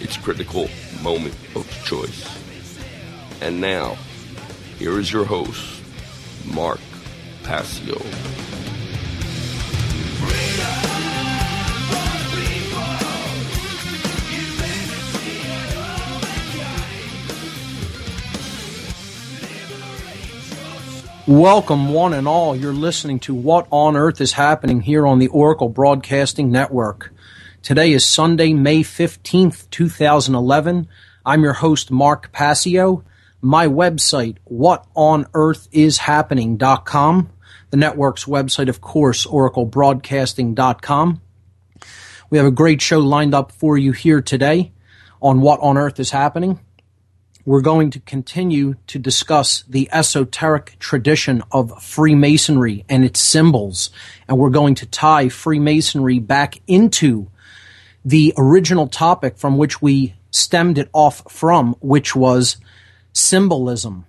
its critical moment of choice. And now, here is your host, Mark Passio. Welcome, one and all. You're listening to What on Earth is Happening here on the Oracle Broadcasting Network. Today is Sunday, May 15th, 2011. I'm your host, Mark Passio. My website, whatonearthishappening.com. The network's website, of course, oraclebroadcasting.com. We have a great show lined up for you here today on What on Earth is Happening we're going to continue to discuss the esoteric tradition of Freemasonry and its symbols. And we're going to tie Freemasonry back into the original topic from which we stemmed it off from, which was symbolism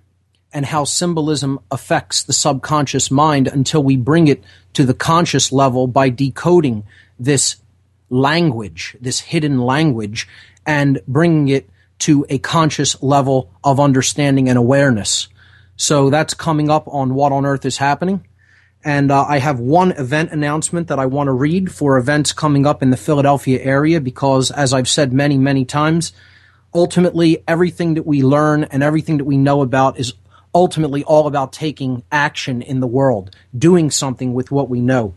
and how symbolism affects the subconscious mind until we bring it to the conscious level by decoding this language, this hidden language, and bringing it to a conscious level of understanding and awareness. So that's coming up on What on Earth is Happening. And uh, I have one event announcement that I want to read for events coming up in the Philadelphia area because, as I've said many, many times, ultimately everything that we learn and everything that we know about is ultimately all about taking action in the world, doing something with what we know.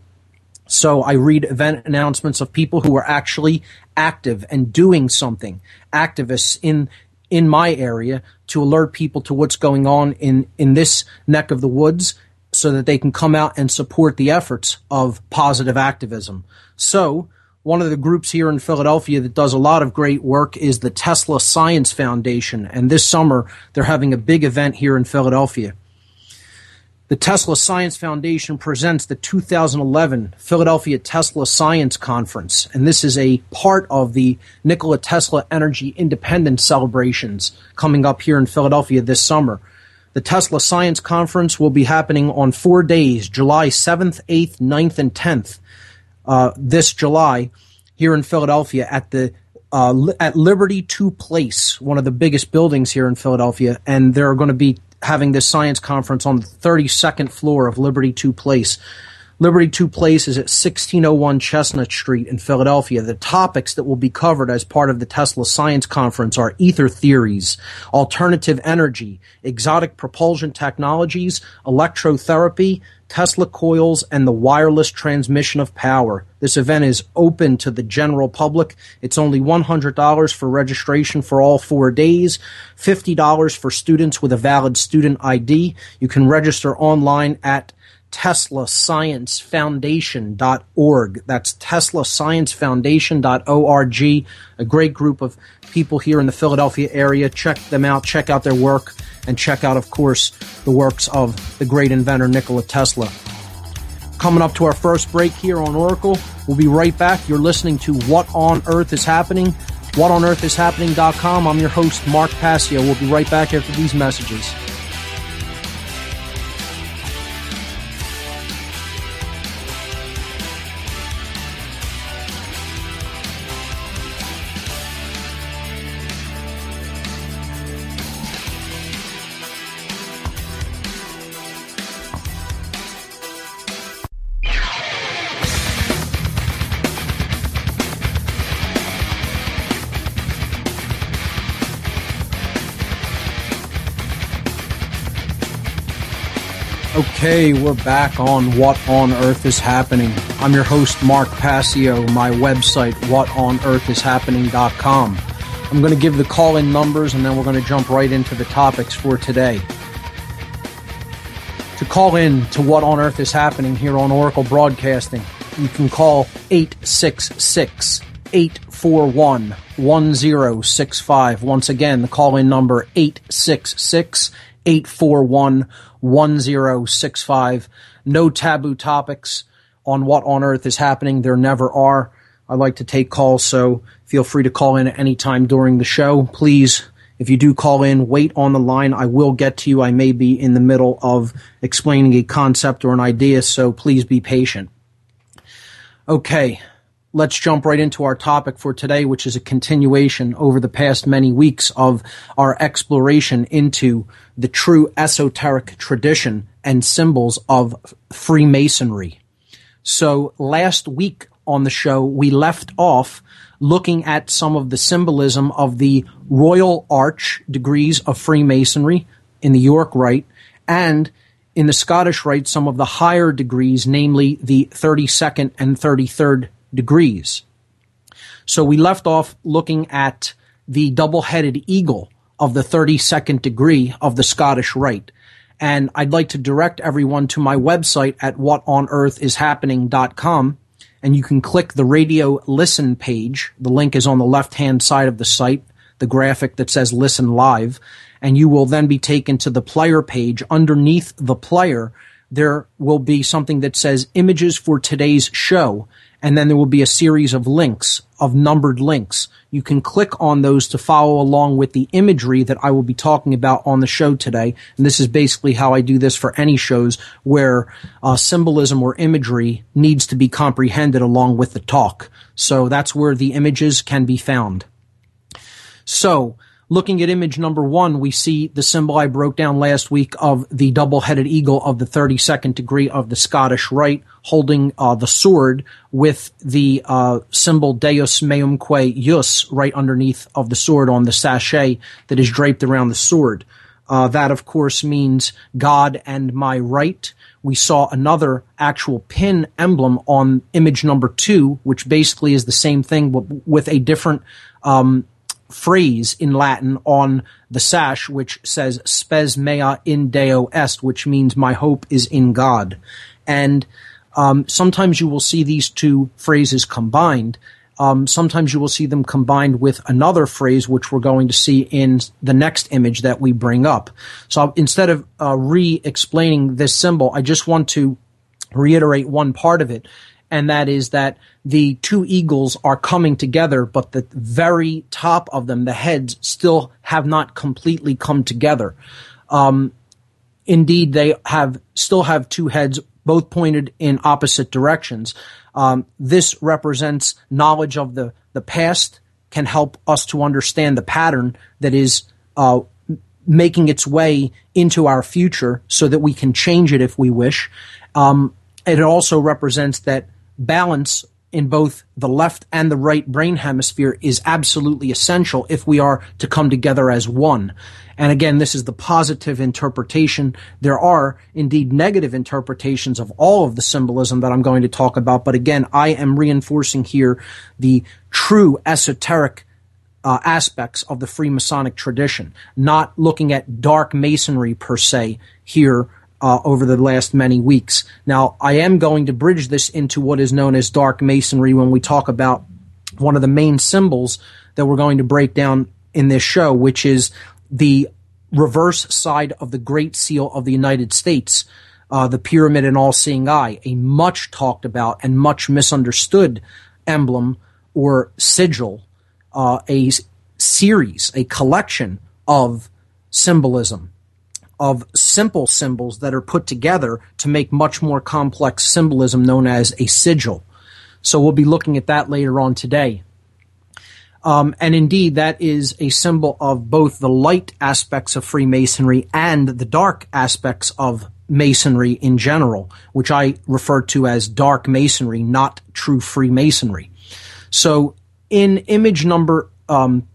So I read event announcements of people who are actually active and doing something, activists in in my area to alert people to what's going on in in this neck of the woods so that they can come out and support the efforts of positive activism. So, one of the groups here in Philadelphia that does a lot of great work is the Tesla Science Foundation, and this summer they're having a big event here in Philadelphia. The Tesla Science Foundation presents the 2011 Philadelphia Tesla Science Conference, and this is a part of the Nikola Tesla Energy Independence celebrations coming up here in Philadelphia this summer. The Tesla Science Conference will be happening on four days, July 7th, 8th, 9th, and 10th, uh, this July here in Philadelphia at the uh, at Liberty Two Place, one of the biggest buildings here in Philadelphia, and they're going to be having this science conference on the 32nd floor of Liberty 2 Place. Liberty 2 Place is at 1601 Chestnut Street in Philadelphia. The topics that will be covered as part of the Tesla Science Conference are ether theories, alternative energy, exotic propulsion technologies, electrotherapy, Tesla coils, and the wireless transmission of power. This event is open to the general public. It's only $100 for registration for all four days, $50 for students with a valid student ID. You can register online at teslasciencefoundation.org. That's teslasciencefoundation.org. A great group of people here in the Philadelphia area. Check them out, check out their work, and check out, of course, the works of the great inventor Nikola Tesla. Coming up to our first break here on Oracle. We'll be right back. You're listening to What on Earth is Happening. WhatOnEarthIsHappening.com. I'm your host, Mark Passio. We'll be right back after these messages. Okay, we're back on What on Earth is Happening. I'm your host, Mark Passio. My website, whatonearthishappening.com. I'm going to give the call in numbers and then we're going to jump right into the topics for today. To call in to What on Earth is Happening here on Oracle Broadcasting, you can call 866 841 1065. Once again, the call in number 866 841 1065. No taboo topics on what on earth is happening. There never are. I like to take calls, so feel free to call in at any time during the show. Please, if you do call in, wait on the line. I will get to you. I may be in the middle of explaining a concept or an idea, so please be patient. Okay, let's jump right into our topic for today, which is a continuation over the past many weeks of our exploration into the true esoteric tradition and symbols of Freemasonry. So last week on the show, we left off looking at some of the symbolism of the Royal Arch degrees of Freemasonry in the York Rite and in the Scottish Rite, some of the higher degrees, namely the 32nd and 33rd degrees. So we left off looking at the double-headed eagle of the 32nd degree of the Scottish Rite. And I'd like to direct everyone to my website at whatonearthishappening.com and you can click the radio listen page. The link is on the left hand side of the site, the graphic that says listen live, and you will then be taken to the player page. Underneath the player, there will be something that says images for today's show and then there will be a series of links, of numbered links. You can click on those to follow along with the imagery that I will be talking about on the show today. And this is basically how I do this for any shows where uh, symbolism or imagery needs to be comprehended along with the talk. So that's where the images can be found. So, Looking at image number one, we see the symbol I broke down last week of the double-headed eagle of the 32nd degree of the Scottish Rite, holding uh, the sword with the uh, symbol Deus meumque jus right underneath of the sword on the sachet that is draped around the sword. Uh, that, of course, means God and my right. We saw another actual pin emblem on image number two, which basically is the same thing with a different um, phrase in Latin on the sash, which says "spes mea in Deo est," which means "my hope is in God." And um, sometimes you will see these two phrases combined. Um, sometimes you will see them combined with another phrase, which we're going to see in the next image that we bring up. So instead of uh, re-explaining this symbol, I just want to reiterate one part of it and that is that the two eagles are coming together, but the very top of them, the heads, still have not completely come together. Um, indeed, they have still have two heads, both pointed in opposite directions. Um, this represents knowledge of the the past, can help us to understand the pattern that is uh, making its way into our future, so that we can change it if we wish. Um, it also represents that balance in both the left and the right brain hemisphere is absolutely essential if we are to come together as one. And again, this is the positive interpretation. There are indeed negative interpretations of all of the symbolism that I'm going to talk about. But again, I am reinforcing here the true esoteric uh, aspects of the Freemasonic tradition, not looking at dark masonry per se here uh, over the last many weeks. Now, I am going to bridge this into what is known as dark masonry when we talk about one of the main symbols that we're going to break down in this show, which is the reverse side of the Great Seal of the United States, uh, the pyramid and all seeing eye, a much talked about and much misunderstood emblem or sigil, uh, a series, a collection of symbolism of simple symbols that are put together to make much more complex symbolism known as a sigil. So we'll be looking at that later on today. Um, and indeed, that is a symbol of both the light aspects of Freemasonry and the dark aspects of Masonry in general, which I refer to as dark Masonry, not true Freemasonry. So in image number um,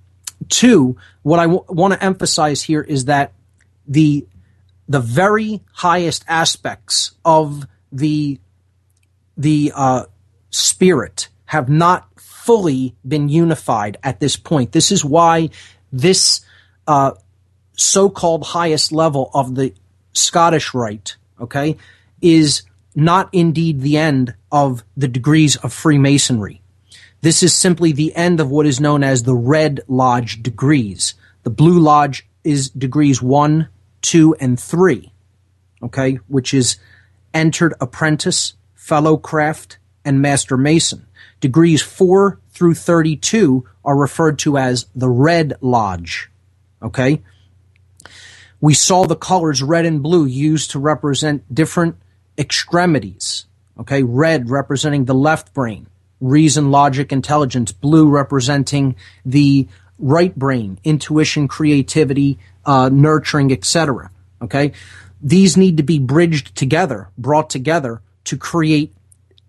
two, what I w- want to emphasize here is that the the very highest aspects of the the uh, spirit have not fully been unified at this point. This is why this uh, so-called highest level of the Scottish Rite, okay, is not indeed the end of the degrees of Freemasonry. This is simply the end of what is known as the Red Lodge degrees. The Blue Lodge is degrees one, two, and three, okay, which is entered apprentice, fellow craft, and master mason. Degrees four through 32 are referred to as the Red Lodge, okay? We saw the colors red and blue used to represent different extremities. Okay, red representing the left brain, reason, logic, intelligence. Blue representing the right brain, intuition, creativity, uh, nurturing, etc. Okay, these need to be bridged together, brought together to create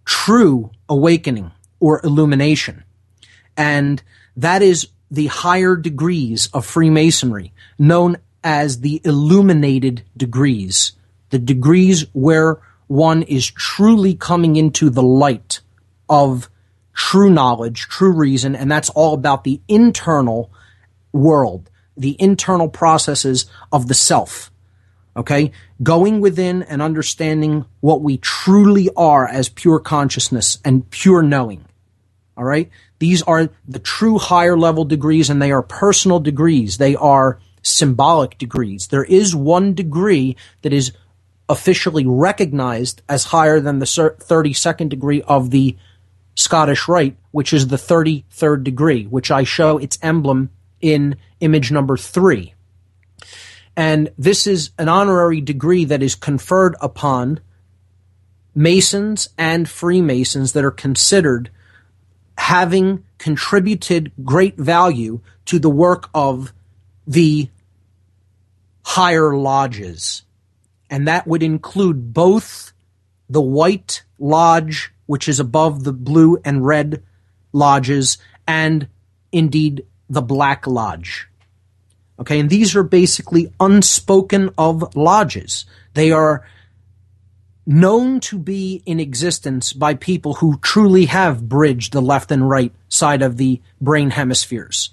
true awakening or illumination. And that is the higher degrees of Freemasonry, known as the illuminated degrees, the degrees where one is truly coming into the light of true knowledge, true reason, and that's all about the internal world, the internal processes of the self. Okay? Going within and understanding what we truly are as pure consciousness and pure knowing. All right? These are the true higher level degrees and they are personal degrees. They are symbolic degrees. There is one degree that is officially recognized as higher than the 32nd degree of the Scottish Rite, which is the 33rd degree, which I show its emblem in image number three. And this is an honorary degree that is conferred upon Masons and Freemasons that are considered having contributed great value to the work of the higher lodges and that would include both the White Lodge, which is above the blue and red lodges, and indeed the Black Lodge. Okay, and these are basically unspoken of lodges. They are known to be in existence by people who truly have bridged the left and right side of the brain hemispheres.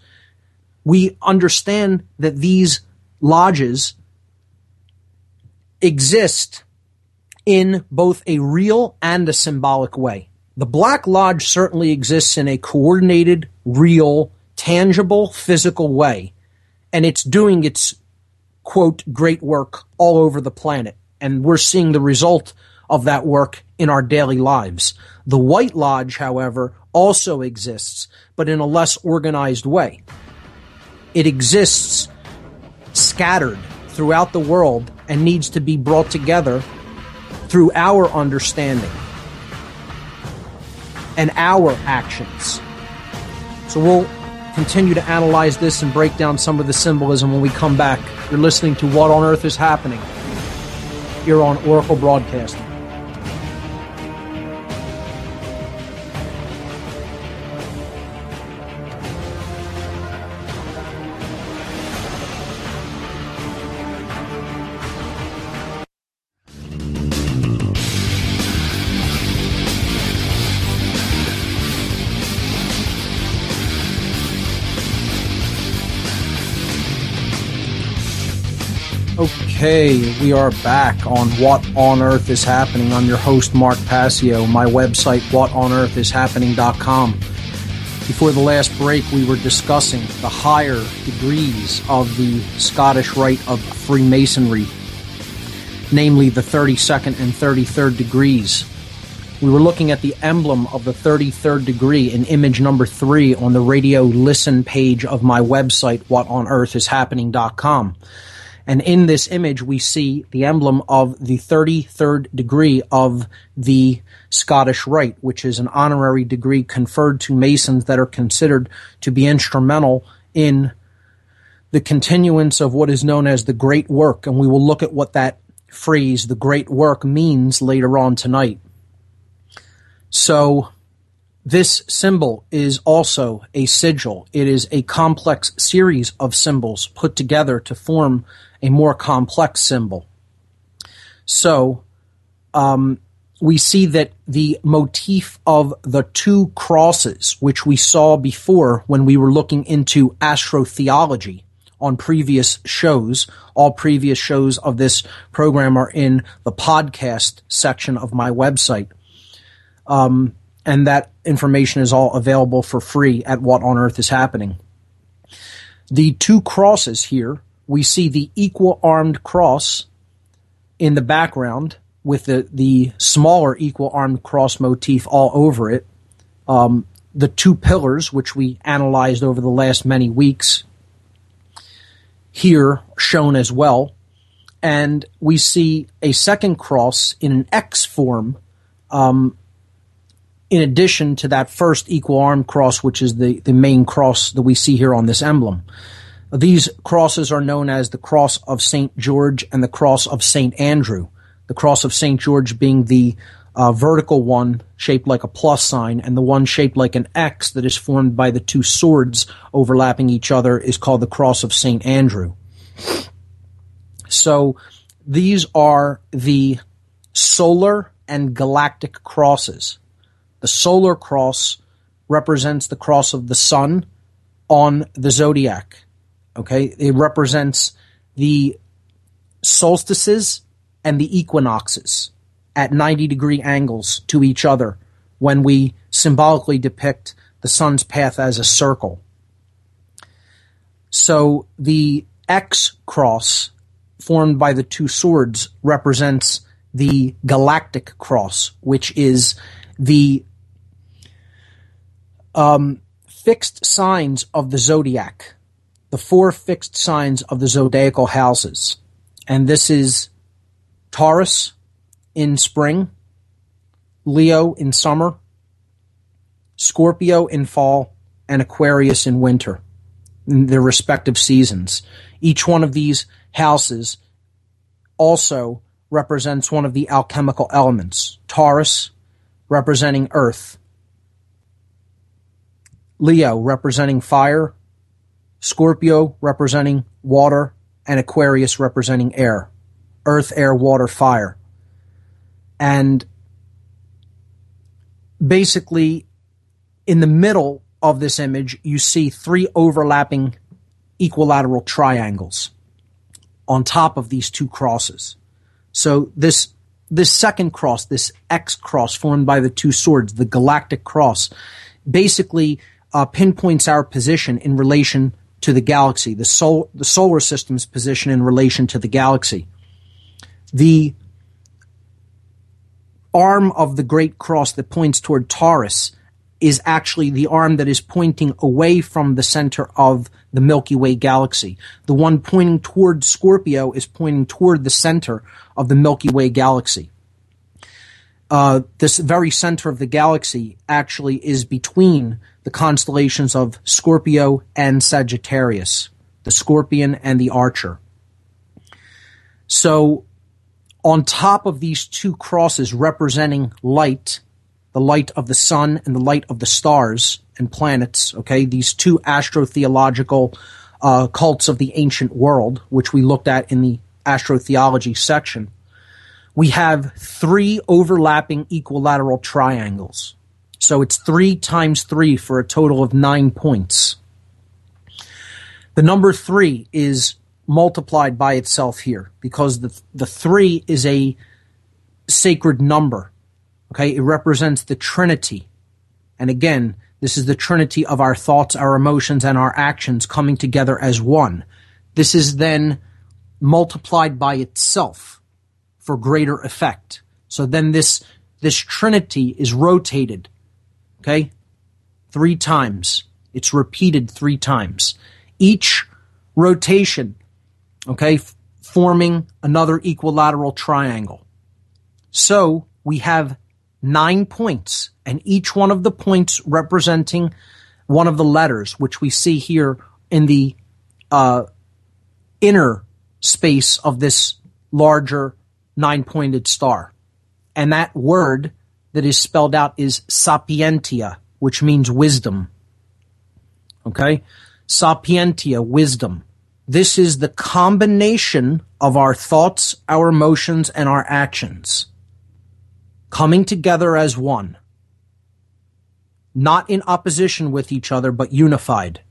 We understand that these lodges exist in both a real and a symbolic way. The Black Lodge certainly exists in a coordinated, real, tangible, physical way, and it's doing its quote great work all over the planet. And we're seeing the result of that work in our daily lives. The White Lodge, however, also exists, but in a less organized way. It exists scattered throughout the world and needs to be brought together through our understanding and our actions. So we'll continue to analyze this and break down some of the symbolism when we come back. You're listening to What on Earth is Happening here on Oracle Broadcasting. Okay, we are back on What on Earth is Happening. I'm your host, Mark Passio. My website, whatonearthishappening.com. Before the last break, we were discussing the higher degrees of the Scottish Rite of Freemasonry, namely the 32nd and 33rd degrees. We were looking at the emblem of the 33rd degree in image number three on the radio listen page of my website, whatonearthishappening.com. And in this image, we see the emblem of the 33rd degree of the Scottish Rite, which is an honorary degree conferred to Masons that are considered to be instrumental in the continuance of what is known as the Great Work. And we will look at what that phrase, the Great Work, means later on tonight. So, this symbol is also a sigil. It is a complex series of symbols put together to form a more complex symbol. So, um, we see that the motif of the two crosses, which we saw before when we were looking into astrotheology on previous shows, all previous shows of this program are in the podcast section of my website. Um, and that information is all available for free at What on Earth is Happening. The two crosses here, we see the equal armed cross in the background with the, the smaller equal armed cross motif all over it. Um, the two pillars, which we analyzed over the last many weeks, here shown as well. And we see a second cross in an X form, um, in addition to that first equal arm cross, which is the, the main cross that we see here on this emblem. These crosses are known as the cross of St. George and the cross of St. Andrew. The cross of St. George being the uh, vertical one shaped like a plus sign, and the one shaped like an X that is formed by the two swords overlapping each other is called the cross of St. Andrew. So these are the solar and galactic crosses. The solar cross represents the cross of the sun on the zodiac. Okay, it represents the solstices and the equinoxes at 90 degree angles to each other when we symbolically depict the sun's path as a circle. So the X cross formed by the two swords represents the galactic cross, which is the um, fixed signs of the zodiac, the four fixed signs of the zodiacal houses. And this is Taurus in spring, Leo in summer, Scorpio in fall, and Aquarius in winter, in their respective seasons. Each one of these houses also represents one of the alchemical elements. Taurus representing earth, Leo representing fire, Scorpio representing water, and Aquarius representing air. Earth, air, water, fire. And basically, in the middle of this image, you see three overlapping equilateral triangles on top of these two crosses. So this this second cross, this X cross formed by the two swords, the galactic cross, basically uh, pinpoints our position in relation to the galaxy, the sol- the solar system's position in relation to the galaxy. The arm of the great cross that points toward Taurus is actually the arm that is pointing away from the center of the Milky Way galaxy. The one pointing toward Scorpio is pointing toward the center of the Milky Way galaxy. Uh, this very center of the galaxy actually is between the constellations of Scorpio and Sagittarius, the Scorpion and the Archer. So, on top of these two crosses representing light, the light of the sun and the light of the stars and planets, okay, these two astrotheological uh, cults of the ancient world, which we looked at in the astrotheology section, we have three overlapping equilateral triangles. So it's three times three for a total of nine points. The number three is multiplied by itself here because the, the three is a sacred number. Okay. It represents the Trinity. And again, this is the Trinity of our thoughts, our emotions, and our actions coming together as one. This is then multiplied by itself for greater effect. So then this, this Trinity is rotated Okay? Three times. It's repeated three times. Each rotation, okay, f- forming another equilateral triangle. So we have nine points, and each one of the points representing one of the letters, which we see here in the uh, inner space of this larger nine pointed star. And that word that is spelled out is sapientia, which means wisdom. Okay? Sapientia, wisdom. This is the combination of our thoughts, our emotions, and our actions coming together as one. Not in opposition with each other, but unified.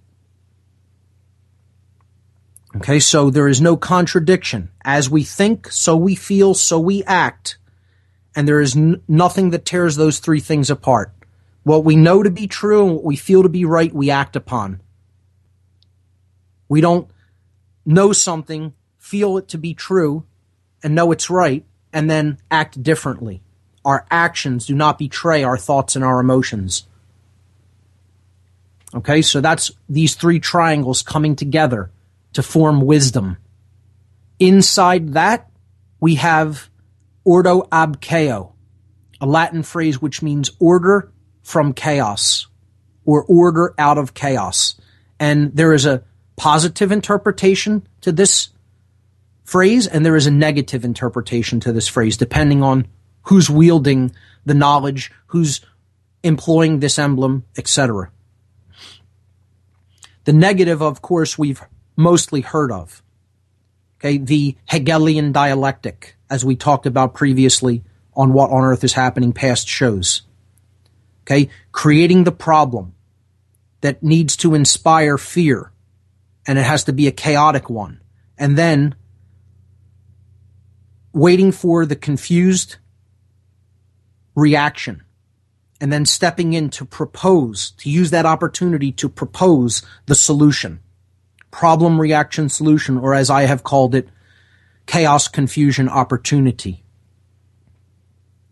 Okay, so there is no contradiction. As we think, so we feel, so we act. And there is n- nothing that tears those three things apart. What we know to be true and what we feel to be right, we act upon. We don't know something, feel it to be true, and know it's right, and then act differently. Our actions do not betray our thoughts and our emotions. Okay, so that's these three triangles coming together to form wisdom. Inside that, we have ordo ab chaos, a Latin phrase which means order from chaos or order out of chaos. And there is a positive interpretation to this phrase and there is a negative interpretation to this phrase depending on who's wielding the knowledge, who's employing this emblem, etc. The negative, of course, we've mostly heard of. Okay, the Hegelian dialectic, as we talked about previously on what on earth is happening past shows. Okay, creating the problem that needs to inspire fear, and it has to be a chaotic one. And then waiting for the confused reaction and then stepping in to propose, to use that opportunity to propose the solution problem reaction solution, or as I have called it, chaos confusion opportunity.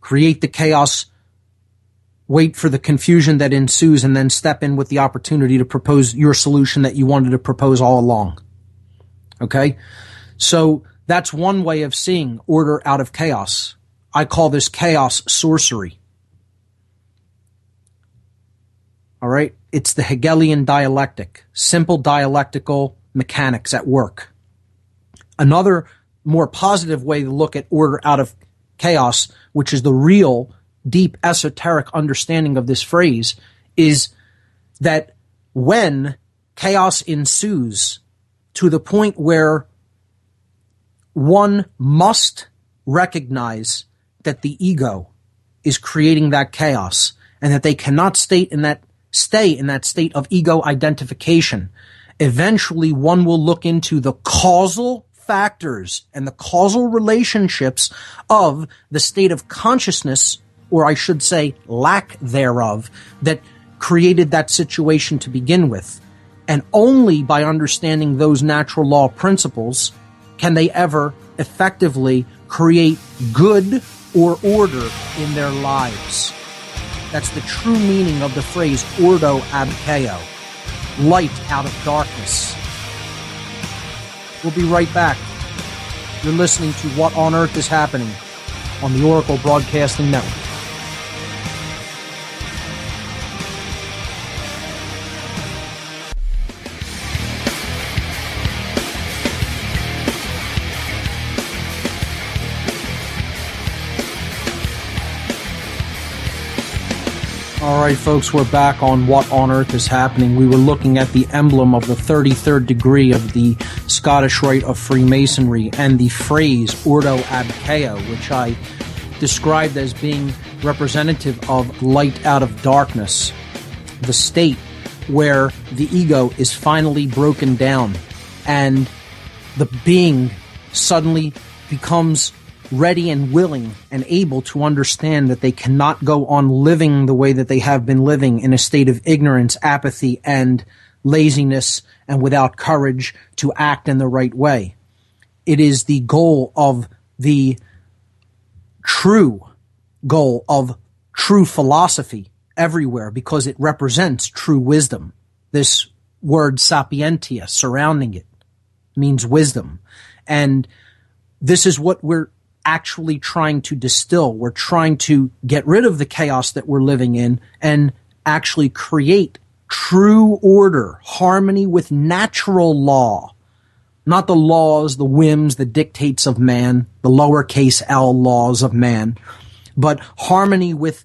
Create the chaos, wait for the confusion that ensues, and then step in with the opportunity to propose your solution that you wanted to propose all along. Okay? So that's one way of seeing order out of chaos. I call this chaos sorcery. All right? It's the Hegelian dialectic, simple dialectical mechanics at work. Another more positive way to look at order out of chaos, which is the real deep esoteric understanding of this phrase, is that when chaos ensues to the point where one must recognize that the ego is creating that chaos and that they cannot state in that stay in that state of ego identification. Eventually, one will look into the causal factors and the causal relationships of the state of consciousness, or I should say, lack thereof, that created that situation to begin with. And only by understanding those natural law principles can they ever effectively create good or order in their lives. That's the true meaning of the phrase ordo ab chaos, light out of darkness. We'll be right back. You're listening to What on Earth is Happening on the Oracle Broadcasting Network. Right, folks, we're back on What on Earth is Happening. We were looking at the emblem of the 33rd degree of the Scottish Rite of Freemasonry and the phrase Ordo ab chaos, which I described as being representative of light out of darkness, the state where the ego is finally broken down and the being suddenly becomes ready and willing and able to understand that they cannot go on living the way that they have been living in a state of ignorance, apathy, and laziness and without courage to act in the right way. It is the goal of the true goal of true philosophy everywhere because it represents true wisdom. This word sapientia surrounding it means wisdom. And this is what we're actually trying to distill. We're trying to get rid of the chaos that we're living in and actually create true order, harmony with natural law. Not the laws, the whims, the dictates of man, the lowercase l laws of man, but harmony with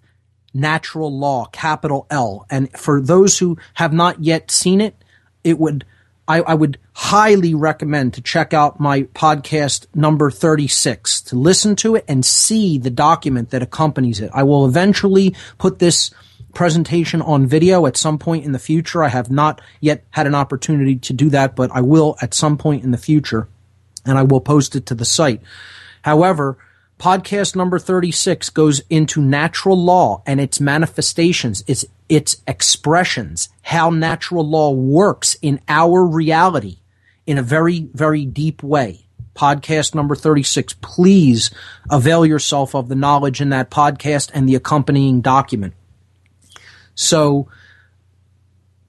natural law, capital L. And for those who have not yet seen it, it would I, I, would highly recommend to check out my podcast number 36 to listen to it and see the document that accompanies it. I will eventually put this presentation on video at some point in the future. I have not yet had an opportunity to do that, but I will at some point in the future and I will post it to the site. However, podcast number 36 goes into natural law and its manifestations, its, its expressions, how natural law works in our reality in a very, very deep way. Podcast number 36. Please avail yourself of the knowledge in that podcast and the accompanying document. So,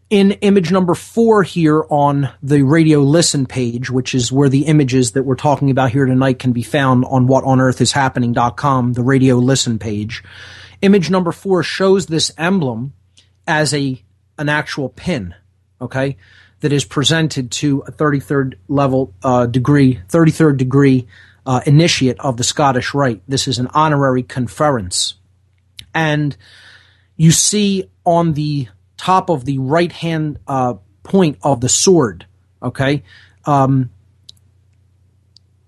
in image number four here on the radio listen page, which is where the images that we're talking about here tonight can be found on whatonearthishappening.com, the radio listen page. Image number four shows this emblem as a, an actual pin, okay, that is presented to a 33rd level, uh, degree, 33rd degree, uh, initiate of the Scottish Rite. This is an honorary conference. And you see on the top of the right hand uh, point of the sword. Okay, um,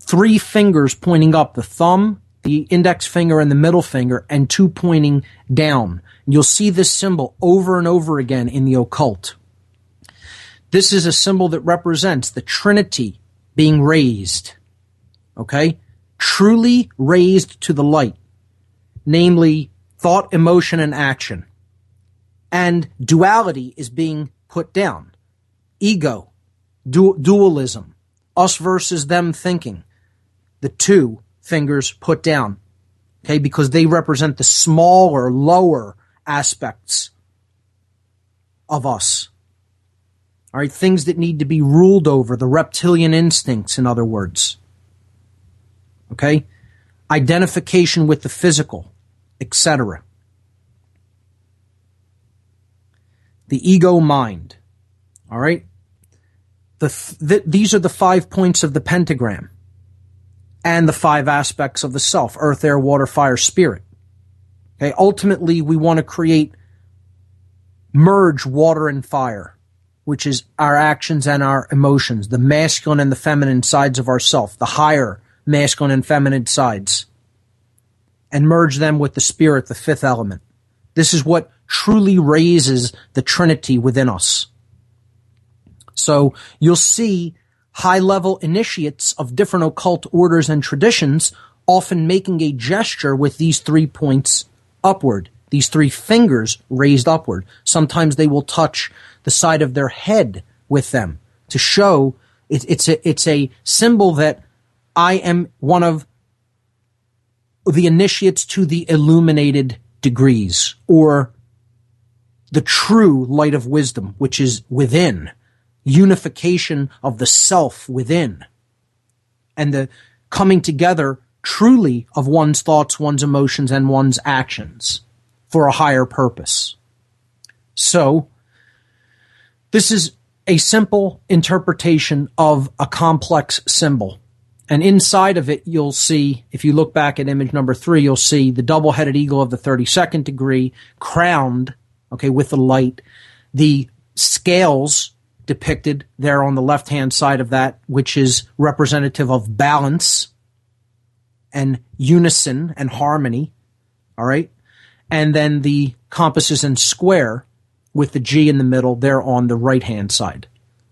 three fingers pointing up: the thumb, the index finger, and the middle finger, and two pointing down. You'll see this symbol over and over again in the occult. This is a symbol that represents the Trinity being raised. Okay? Truly raised to the light. Namely, thought, emotion, and action and duality is being put down. Ego, du- dualism, us versus them thinking. The two fingers put down. Okay, because they represent the smaller, lower aspects of us. All right, things that need to be ruled over, the reptilian instincts, in other words. Okay? Identification with the physical, etc. the ego mind. All right. The, th- these are the five points of the pentagram and the five aspects of the self earth, air, water, fire, spirit. Okay. Ultimately, we want to create, merge water and fire, which is our actions and our emotions, the masculine and the feminine sides of ourself, the higher masculine and feminine sides, and merge them with the spirit, the fifth element. This is what truly raises the Trinity within us. So you'll see high level initiates of different occult orders and traditions often making a gesture with these three points upward, these three fingers raised upward. Sometimes they will touch the side of their head with them to show it, it's a, it's a symbol that I am one of the initiates to the illuminated degrees or the true light of wisdom, which is within, unification of the self within, and the coming together truly of one's thoughts, one's emotions, and one's actions for a higher purpose. So, this is a simple interpretation of a complex symbol. And inside of it, you'll see, if you look back at image number three, you'll see the double headed eagle of the 32nd degree crowned okay, with the light. The scales depicted there on the left hand side of that, which is representative of balance and unison and harmony. All right. And then the compasses in square with the G in the middle there on the right hand side.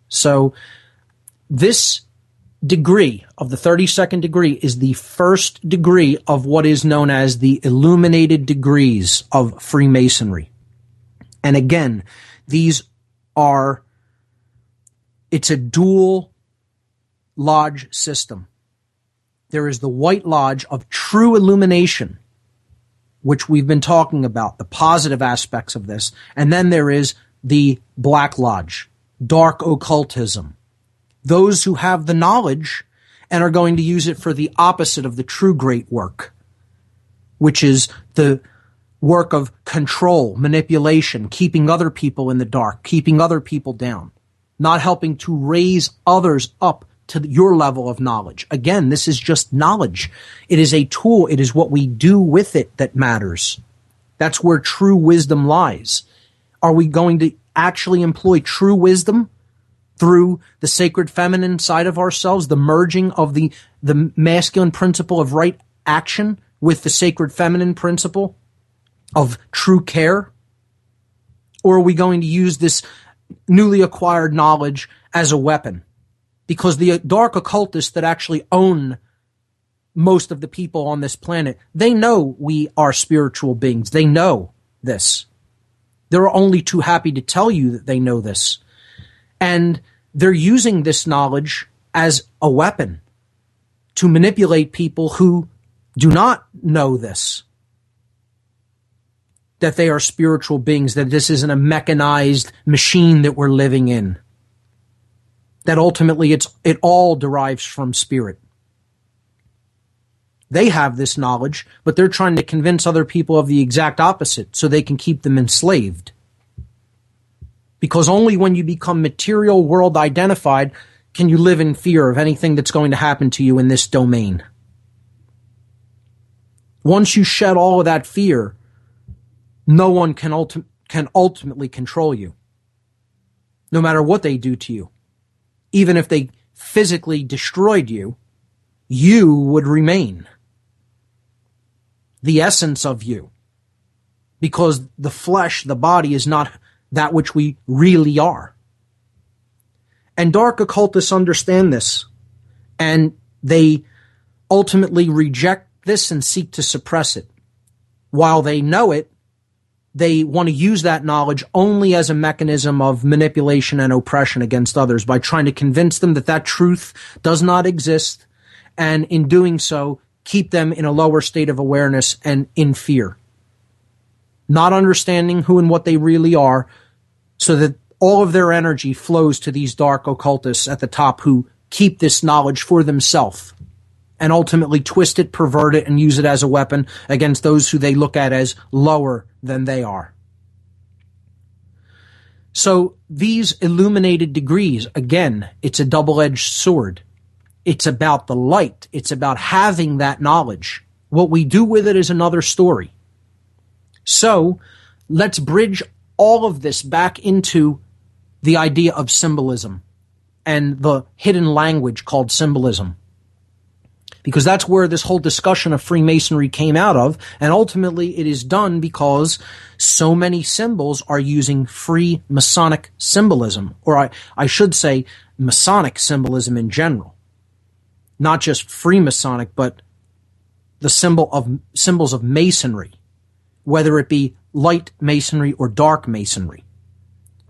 So this degree of the 32nd degree is the first degree of what is known as the illuminated degrees of Freemasonry. And again, these are, it's a dual lodge system. There is the White Lodge of true illumination, which we've been talking about, the positive aspects of this. And then there is the Black Lodge, dark occultism. Those who have the knowledge and are going to use it for the opposite of the true great work, which is the work of control, manipulation, keeping other people in the dark, keeping other people down, not helping to raise others up to your level of knowledge. Again, this is just knowledge. It is a tool. It is what we do with it that matters. That's where true wisdom lies. Are we going to actually employ true wisdom through the sacred feminine side of ourselves, the merging of the, the masculine principle of right action with the sacred feminine principle of true care? Or are we going to use this newly acquired knowledge as a weapon? Because the dark occultists that actually own most of the people on this planet, they know we are spiritual beings. They know this. They're only too happy to tell you that they know this. And they're using this knowledge as a weapon to manipulate people who do not know this. That they are spiritual beings, that this isn't a mechanized machine that we're living in. That ultimately it's, it all derives from spirit. They have this knowledge, but they're trying to convince other people of the exact opposite so they can keep them enslaved. Because only when you become material world identified can you live in fear of anything that's going to happen to you in this domain. Once you shed all of that fear, no one can, ulti- can ultimately control you. No matter what they do to you. Even if they physically destroyed you, you would remain the essence of you. Because the flesh, the body, is not that which we really are. And dark occultists understand this, and they ultimately reject this and seek to suppress it. While they know it, they want to use that knowledge only as a mechanism of manipulation and oppression against others by trying to convince them that that truth does not exist, and in doing so, keep them in a lower state of awareness and in fear. Not understanding who and what they really are, so that all of their energy flows to these dark occultists at the top who keep this knowledge for themselves and ultimately twist it, pervert it, and use it as a weapon against those who they look at as lower than they are. So these illuminated degrees, again, it's a double-edged sword. It's about the light. It's about having that knowledge. What we do with it is another story. So let's bridge all of this back into the idea of symbolism and the hidden language called symbolism. Because that's where this whole discussion of Freemasonry came out of. And ultimately it is done because so many symbols are using free Masonic symbolism, or I, I should say Masonic symbolism in general not just Freemasonic, but the symbol of symbols of masonry, whether it be light masonry or dark masonry.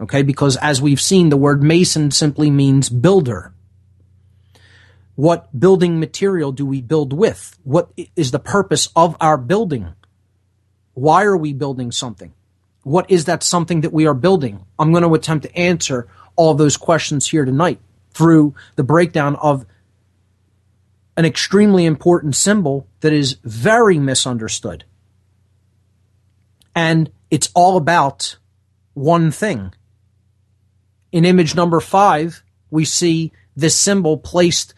Okay, because as we've seen, the word mason simply means builder. What building material do we build with? What is the purpose of our building? Why are we building something? What is that something that we are building? I'm going to attempt to answer all those questions here tonight through the breakdown of an extremely important symbol that is very misunderstood. And it's all about one thing. In image number five, we see this symbol placed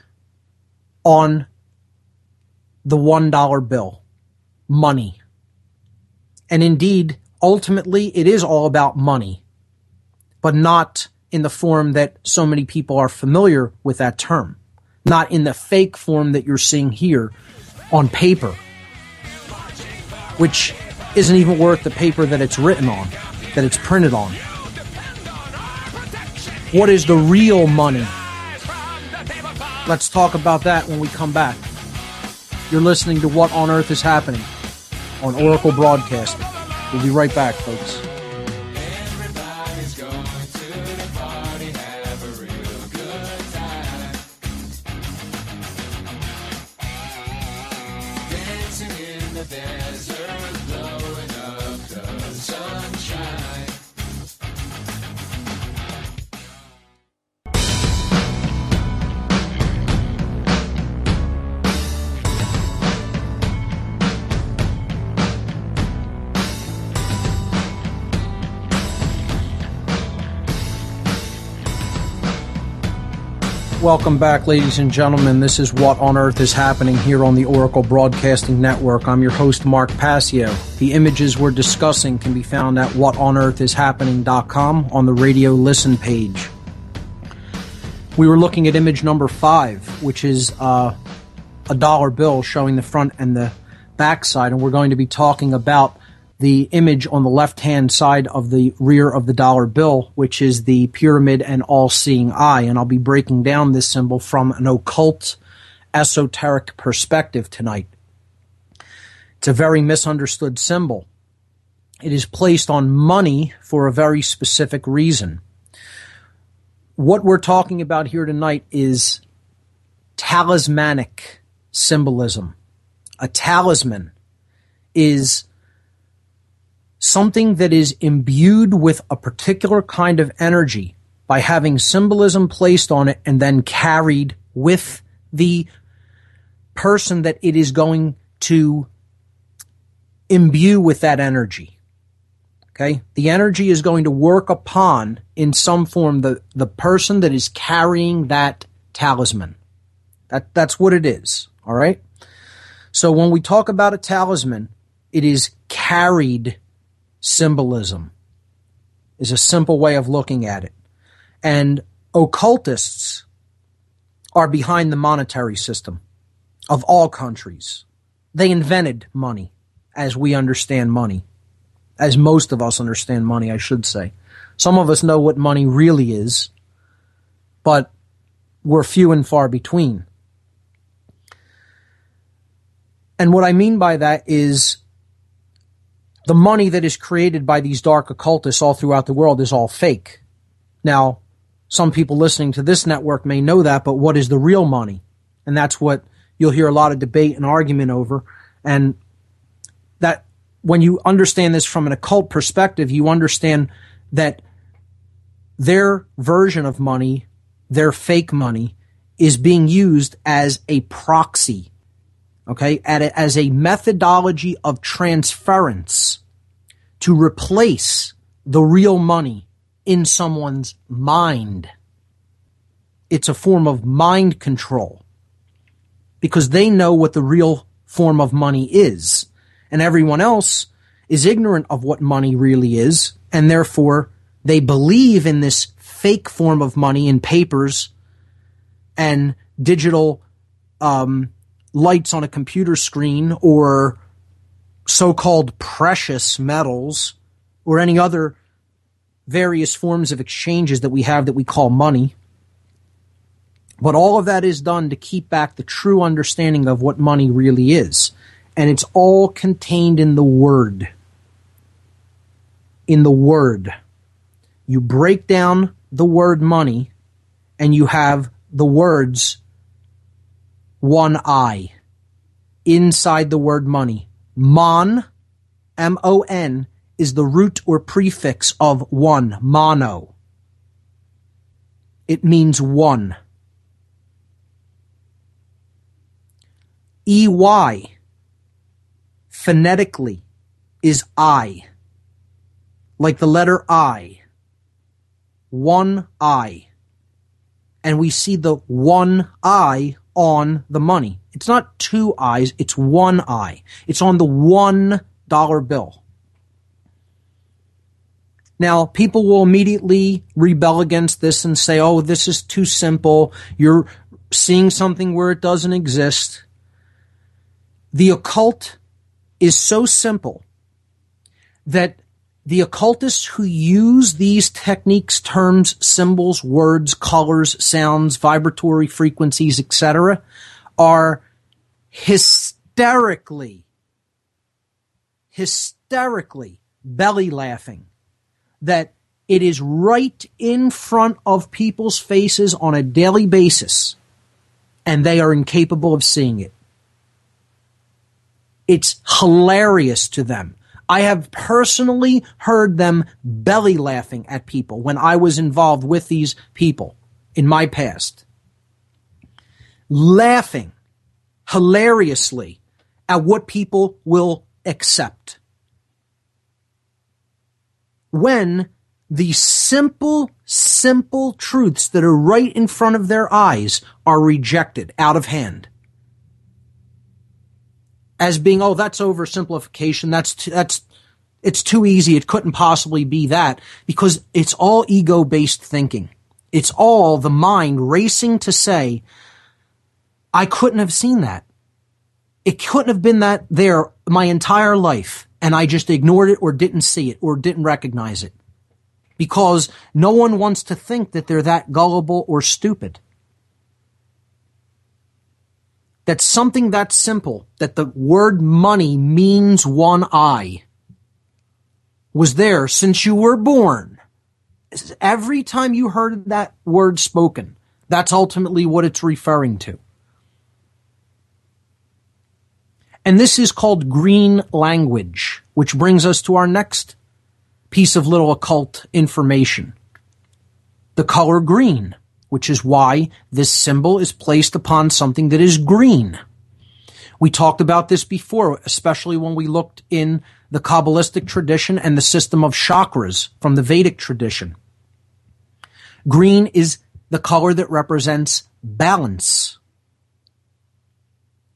on the $1 bill. Money. And indeed, ultimately, it is all about money, but not in the form that so many people are familiar with that term not in the fake form that you're seeing here on paper, which isn't even worth the paper that it's written on, that it's printed on. What is the real money? Let's talk about that when we come back. You're listening to What on Earth is Happening on Oracle Broadcasting. We'll be right back, folks. Welcome back, ladies and gentlemen. This is What on Earth is Happening here on the Oracle Broadcasting Network. I'm your host, Mark Passio. The images we're discussing can be found at whatonearthishappening.com on the radio listen page. We were looking at image number five, which is uh, a dollar bill showing the front and the back side, and we're going to be talking about the image on the left hand side of the rear of the dollar bill, which is the pyramid and all seeing eye. And I'll be breaking down this symbol from an occult, esoteric perspective tonight. It's a very misunderstood symbol. It is placed on money for a very specific reason what we're talking about here tonight is talismanic symbolism. A talisman is something that is imbued with a particular kind of energy by having symbolism placed on it and then carried with the person that it is going to imbue with that energy. Okay. The energy is going to work upon in some form the, the person that is carrying that talisman. That, that's what it is. All right. So when we talk about a talisman, it is carried symbolism is a simple way of looking at it. And occultists are behind the monetary system of all countries. They invented money as we understand money as most of us understand money, I should say. Some of us know what money really is, but we're few and far between. And what I mean by that is the money that is created by these dark occultists all throughout the world is all fake. Now, some people listening to this network may know that, but what is the real money? And that's what you'll hear a lot of debate and argument over. And that when you understand this from an occult perspective, you understand that their version of money, their fake money, is being used as a proxy, okay, a, as a methodology of transference to replace the real money in someone's mind. It's a form of mind control because they know what the real form of money is and everyone else is ignorant of what money really is, and therefore they believe in this fake form of money in papers and digital um, lights on a computer screen or so-called precious metals or any other various forms of exchanges that we have that we call money. But all of that is done to keep back the true understanding of what money really is and it's all contained in the Word. In the Word. You break down the word money, and you have the words one I inside the word money. Mon, M O N, is the root or prefix of one, mono. It means one. EY phonetically is I, like the letter I, one I. And we see the one eye on the money. It's not two eyes, it's one eye. It's on the one dollar bill. Now, people will immediately rebel against this and say, oh, this is too simple. You're seeing something where it doesn't exist. The occult is so simple that the occultists who use these techniques, terms, symbols, words, colors, sounds, vibratory frequencies, etc., are hysterically, hysterically belly laughing that it is right in front of people's faces on a daily basis and they are incapable of seeing it. It's hilarious to them. I have personally heard them belly laughing at people when I was involved with these people in my past. Laughing hilariously at what people will accept. When the simple, simple truths that are right in front of their eyes are rejected out of hand as being, oh, that's oversimplification. That's, too, that's, it's too easy. It couldn't possibly be that because it's all ego based thinking. It's all the mind racing to say, I couldn't have seen that. It couldn't have been that there my entire life, and I just ignored it or didn't see it or didn't recognize it. Because no one wants to think that they're that gullible or stupid. That something that simple, that the word money means one eye, was there since you were born. Every time you heard that word spoken, that's ultimately what it's referring to. And this is called green language, which brings us to our next piece of little occult information. The color green, which is why this symbol is placed upon something that is green. We talked about this before, especially when we looked in the Kabbalistic tradition and the system of chakras from the Vedic tradition. Green is the color that represents balance,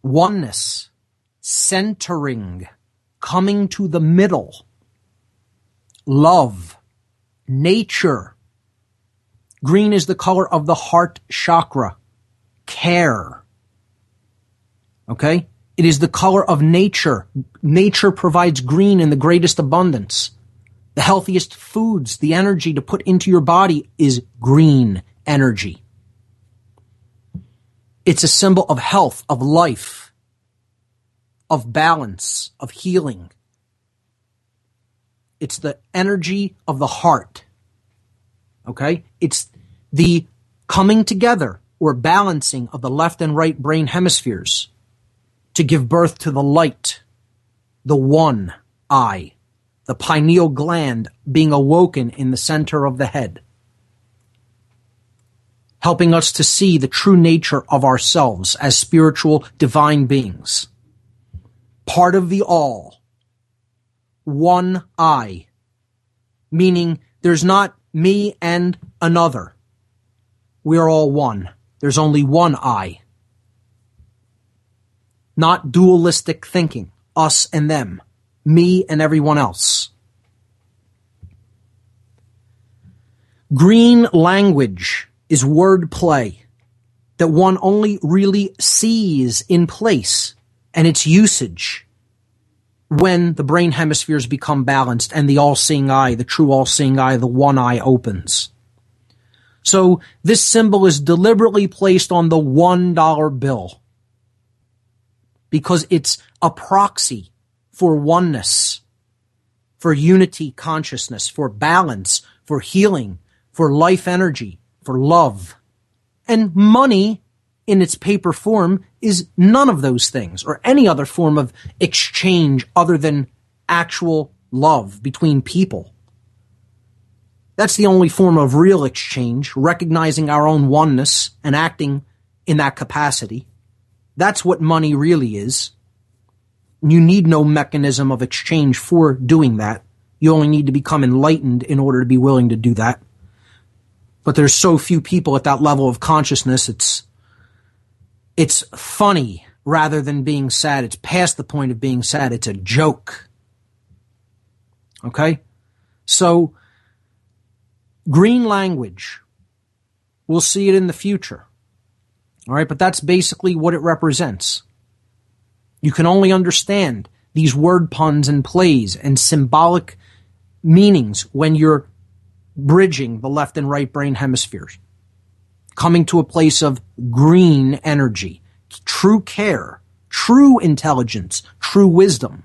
oneness, centering, coming to the middle, love, nature. Green is the color of the heart chakra, care. Okay? It is the color of nature. Nature provides green in the greatest abundance. The healthiest foods, the energy to put into your body is green energy. It's a symbol of health, of life, of balance, of healing. It's the energy of the heart. Okay? It's the coming together or balancing of the left and right brain hemispheres to give birth to the light, the one eye, the pineal gland being awoken in the center of the head, helping us to see the true nature of ourselves as spiritual divine beings, part of the all, one eye, meaning there's not me and another. We're all one. There's only one I not dualistic thinking, us and them, me and everyone else. Green language is wordplay that one only really sees in place and its usage when the brain hemispheres become balanced and the all-seeing eye, the true all-seeing eye, the one eye opens. So this symbol is deliberately placed on the $1 bill because it's a proxy for oneness, for unity consciousness, for balance, for healing, for life energy, for love. And money in its paper form is none of those things or any other form of exchange other than actual love between people. That's the only form of real exchange, recognizing our own oneness and acting in that capacity. That's what money really is. You need no mechanism of exchange for doing that. You only need to become enlightened in order to be willing to do that. But there's so few people at that level of consciousness, it's, it's funny rather than being sad. It's past the point of being sad. It's a joke. Okay? So, green language, we'll see it in the future. All right, but that's basically what it represents. You can only understand these word puns and plays and symbolic meanings when you're bridging the left and right brain hemispheres, coming to a place of green energy, true care, true intelligence, true wisdom.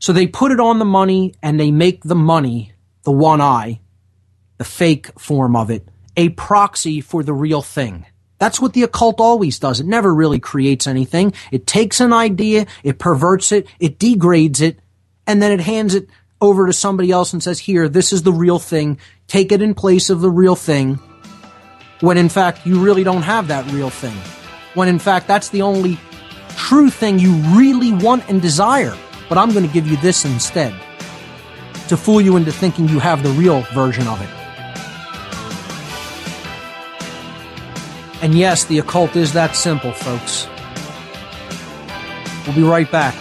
So they put it on the money and they make the money, the one eye, the fake form of it, a proxy for the real thing. That's what the occult always does. It never really creates anything. It takes an idea, it perverts it, it degrades it, and then it hands it over to somebody else and says, here, this is the real thing. Take it in place of the real thing. When in fact, you really don't have that real thing. When in fact, that's the only true thing you really want and desire. But I'm going to give you this instead to fool you into thinking you have the real version of it. And yes, the occult is that simple, folks. We'll be right back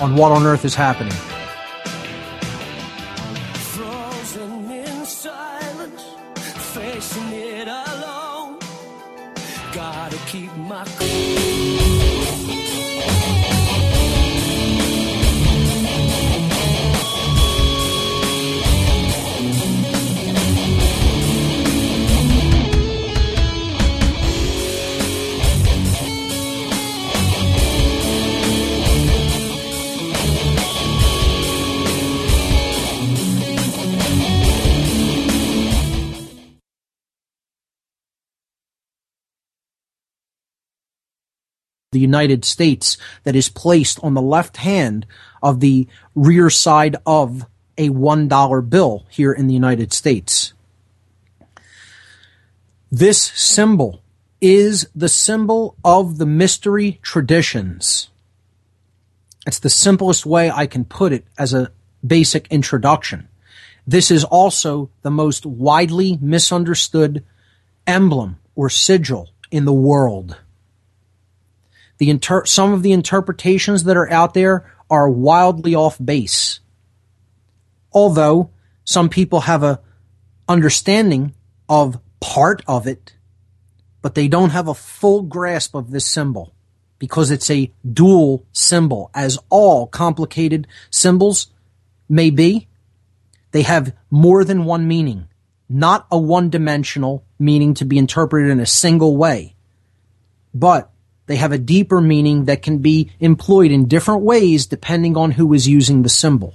on What on Earth is Happening. The United States that is placed on the left hand of the rear side of a $1 bill here in the United States. This symbol is the symbol of the mystery traditions. It's the simplest way I can put it as a basic introduction. This is also the most widely misunderstood emblem or sigil in the world. The inter- some of the interpretations that are out there are wildly off base. Although some people have a understanding of part of it, but they don't have a full grasp of this symbol because it's a dual symbol, as all complicated symbols may be. They have more than one meaning, not a one dimensional meaning to be interpreted in a single way, but they have a deeper meaning that can be employed in different ways depending on who is using the symbol.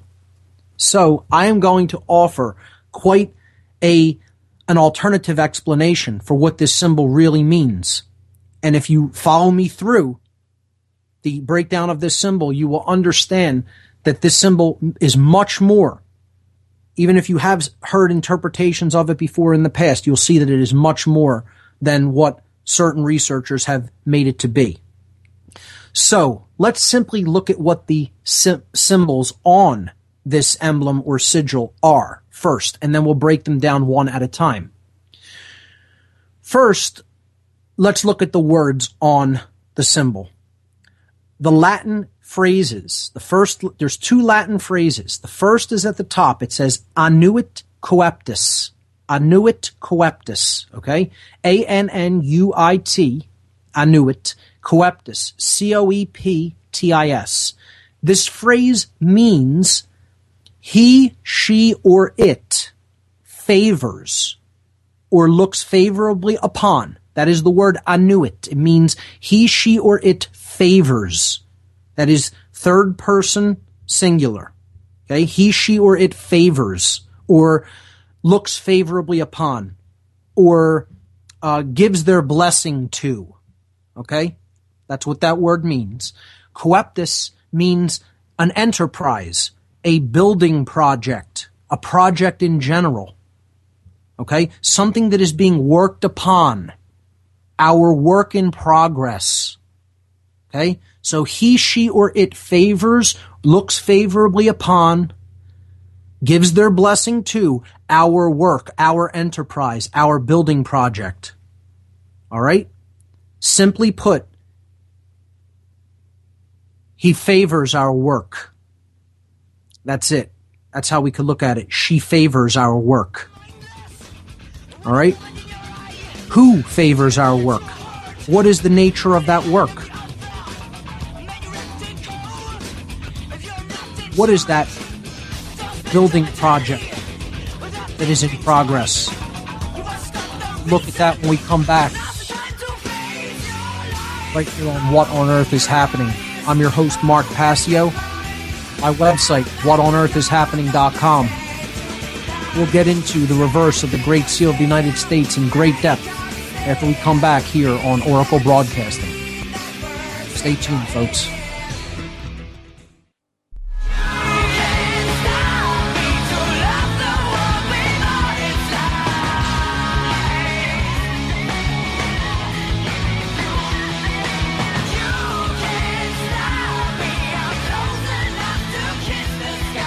So I am going to offer quite a an alternative explanation for what this symbol really means. And if you follow me through the breakdown of this symbol, you will understand that this symbol is much more. Even if you have heard interpretations of it before in the past, you'll see that it is much more than what certain researchers have made it to be. So let's simply look at what the symbols on this emblem or sigil are first, and then we'll break them down one at a time. First, let's look at the words on the symbol. The Latin phrases, the first, there's two Latin phrases. The first is at the top. It says annuit coeptis. Annuit coeptis. Okay? A-N-N-U-I-T. Annuit coeptis. C-O-E-P-T-I-S. This phrase means he, she, or it favors or looks favorably upon. That is the word annuit. It means he, she, or it favors. That is third person singular. Okay. He, she, or it favors or looks favorably upon or uh, gives their blessing to. Okay. That's what that word means. Coeptis means an enterprise, a building project, a project in general. Okay? Something that is being worked upon. Our work in progress. Okay? So he, she, or it favors, looks favorably upon, gives their blessing to our work, our enterprise, our building project. All right? Simply put, he favors our work. That's it. That's how we could look at it. She favors our work. All right? Who favors our work? What is the nature of that work? What is that building project that is in progress? Look at that when we come back. Right here on What on Earth is Happening. I'm your host, Mark Passio. My website, whatonearthishappening.com. We'll get into the reverse of the Great Seal of the United States in great depth after we come back here on Oracle Broadcasting. Stay tuned, folks.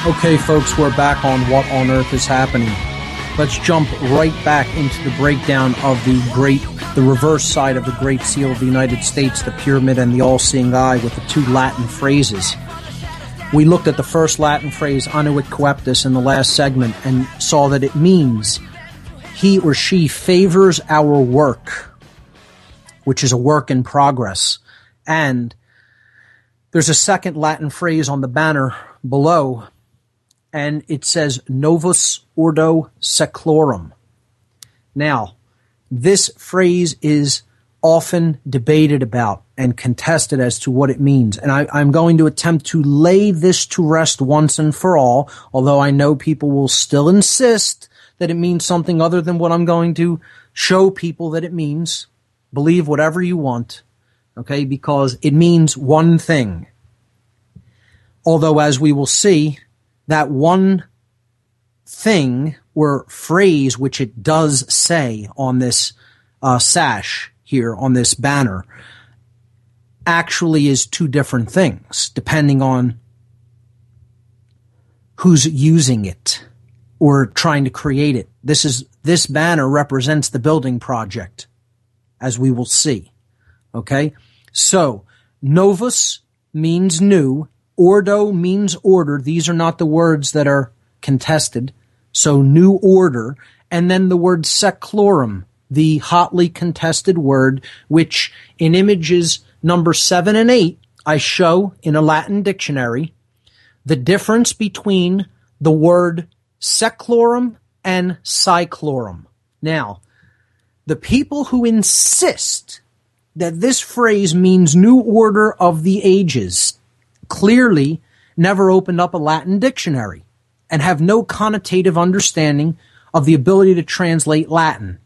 Okay, folks, we're back on What on Earth is Happening. Let's jump right back into the breakdown of the great, the reverse side of the Great Seal of the United States, the pyramid and the all seeing eye with the two Latin phrases. We looked at the first Latin phrase, annuit coeptis, in the last segment and saw that it means he or she favors our work, which is a work in progress. And there's a second Latin phrase on the banner below, and it says Novus Ordo Seclorum. Now, this phrase is often debated about and contested as to what it means. And I, am going to attempt to lay this to rest once and for all, although I know people will still insist that it means something other than what I'm going to show people that it means. Believe whatever you want, okay, because it means one thing. Although, as we will see, that one thing or phrase which it does say on this uh, sash here, on this banner, actually is two different things, depending on who's using it or trying to create it. This is this banner represents the building project, as we will see. Okay, so novus means new, ordo means order. These are not the words that are contested. So new order, and then the word seclorum, the hotly contested word, which in images number seven and eight, I show in a Latin dictionary the difference between the word seclorum and saeclorum. Now, the people who insist that this phrase means new order of the ages clearly never opened up a Latin dictionary and have no connotative understanding of the ability to translate Latin.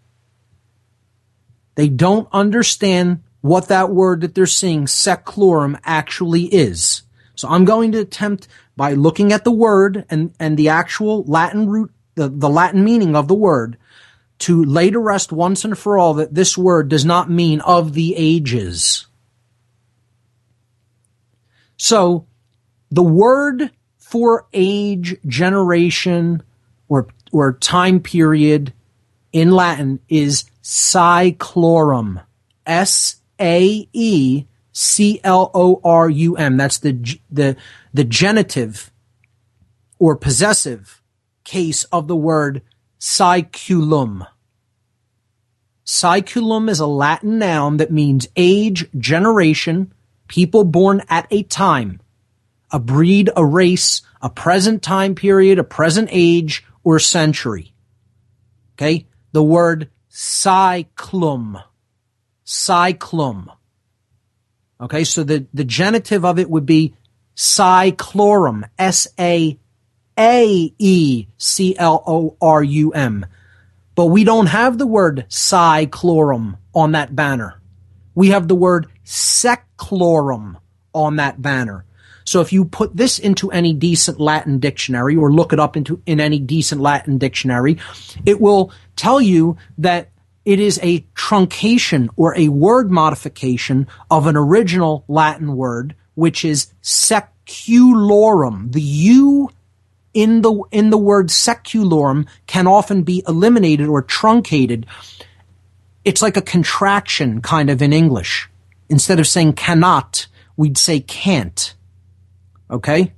They don't understand what that word that they're seeing, seclorum, actually is. So I'm going to attempt by looking at the word and, and the actual Latin root, the, the Latin meaning of the word, to lay to rest once and for all that this word does not mean of the ages. So the word for age, generation, or, or time period in Latin is saeclorum. S A E C L O R U M. That's the, the, the genitive or possessive case of the word saeculum. Saeculum is a Latin noun that means age, generation, people born at a time, a breed, a race, a present time period, a present age, or century. Okay? The word saeclum. Saeclum. Okay, so the, the genitive of it would be saeclorum. S A A E C L O R U M. But we don't have the word saeclorum on that banner. We have the word seclorum on that banner. So if you put this into any decent Latin dictionary or look it up into in any decent Latin dictionary, it will tell you that it is a truncation or a word modification of an original Latin word, which is seculorum. The U in the, in the word seculorum can often be eliminated or truncated. It's like a contraction kind of in English. Instead of saying cannot, we'd say can't. Okay?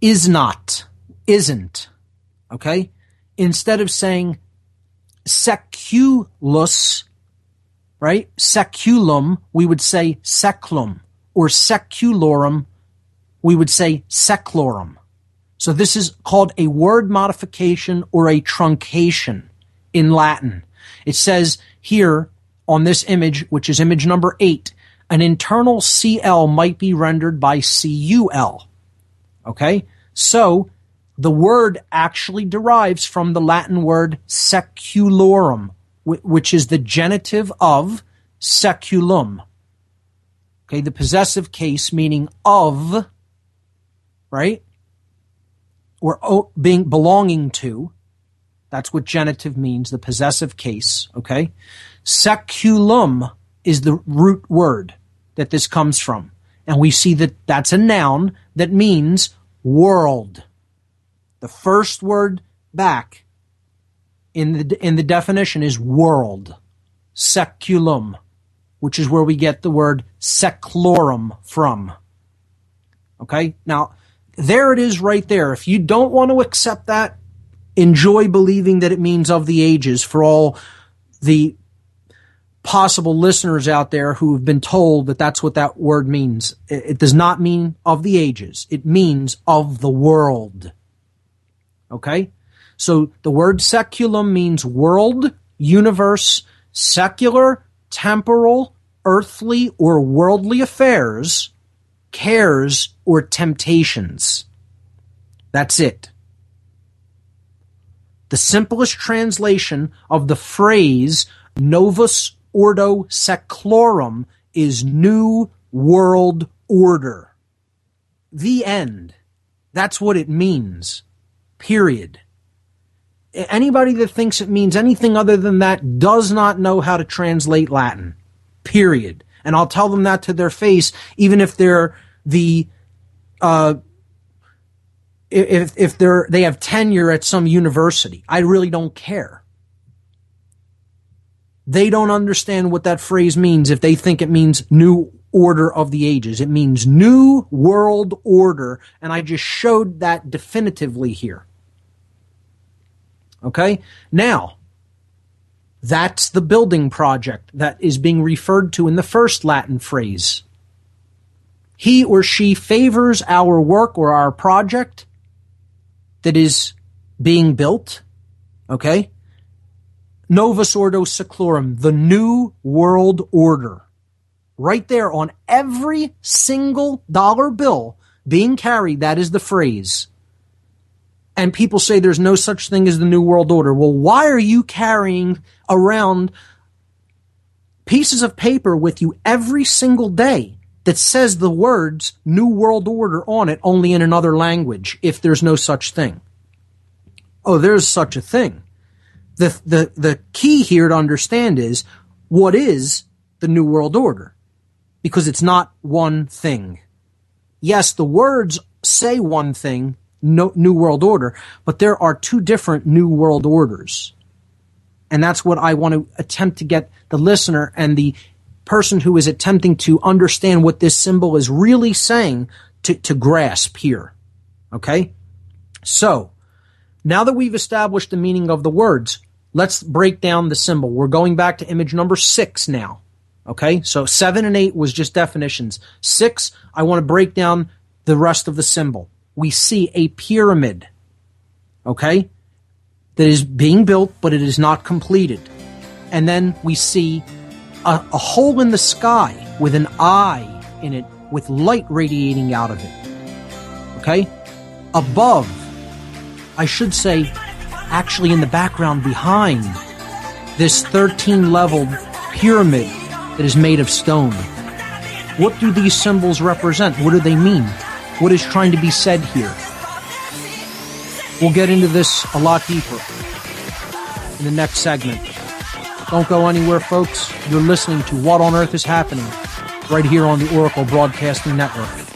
Is not, isn't. Okay? Instead of saying seculus, right? Seculum, we would say seclum, or seculorum, we would say seclorum. So this is called a word modification or a truncation in Latin. It says here on this image, which is image number eight, an internal CL might be rendered by CUL. Okay? So the word actually derives from the Latin word seculorum, which is the genitive of seculum. Okay, the possessive case meaning of, right? Or oh, being belonging to. That's what genitive means, the possessive case, okay? Seculum is the root word that this comes from. And we see that that's a noun that means world. The first word back in the, in the definition is world. Seculum, which is where we get the word seclorum from. Okay? Now, there it is right there. If you don't want to accept that, enjoy believing that it means of the ages for all the possible listeners out there who have been told that that's what that word means. It, it does not mean of the ages. It means of the world. Okay? So the word seculum means world, universe, secular, temporal, earthly, or worldly affairs, cares, or temptations. That's it. The simplest translation of the phrase Novus Ordo Seclorum is New World Order. The end. That's what it means. Period. Anybody that thinks it means anything other than that does not know how to translate Latin. Period. And I'll tell them that to their face, even if they're the, uh, if, if they're, they have tenure at some university. I really don't care. They don't understand what that phrase means if they think it means new order of the ages. It means new world order. And I just showed that definitively here. Okay? Now, that's the building project that is being referred to in the first Latin phrase. He or she favors our work or our project that is being built. Okay? Novus Ordo Seclorum, the New World Order. Right there on every single dollar bill being carried, that is the phrase and people say there's no such thing as the New World Order. Well, why are you carrying around pieces of paper with you every single day that says the words New World Order on it only in another language if there's no such thing? Oh, there's such a thing. The, the, the key here to understand is what is the New World Order? Because it's not one thing. Yes, the words say one thing, no, New World Order, but there are two different New World Orders. And that's what I want to attempt to get the listener and the person who is attempting to understand what this symbol is really saying to, to grasp here. Okay? So, now that we've established the meaning of the words, let's break down the symbol. We're going back to image number six now. Okay? So seven and eight was just definitions. Six, I want to break down the rest of the symbol we see a pyramid, okay, that is being built, but it is not completed. And then we see a, a hole in the sky with an eye in it with light radiating out of it. Okay? Above, I should say, actually in the background behind this 13 level pyramid that is made of stone. What do these symbols represent? What do they mean? what is trying to be said here. We'll get into this a lot deeper in the next segment. Don't go anywhere, folks. You're listening to What on Earth is Happening right here on the Oracle Broadcasting Network.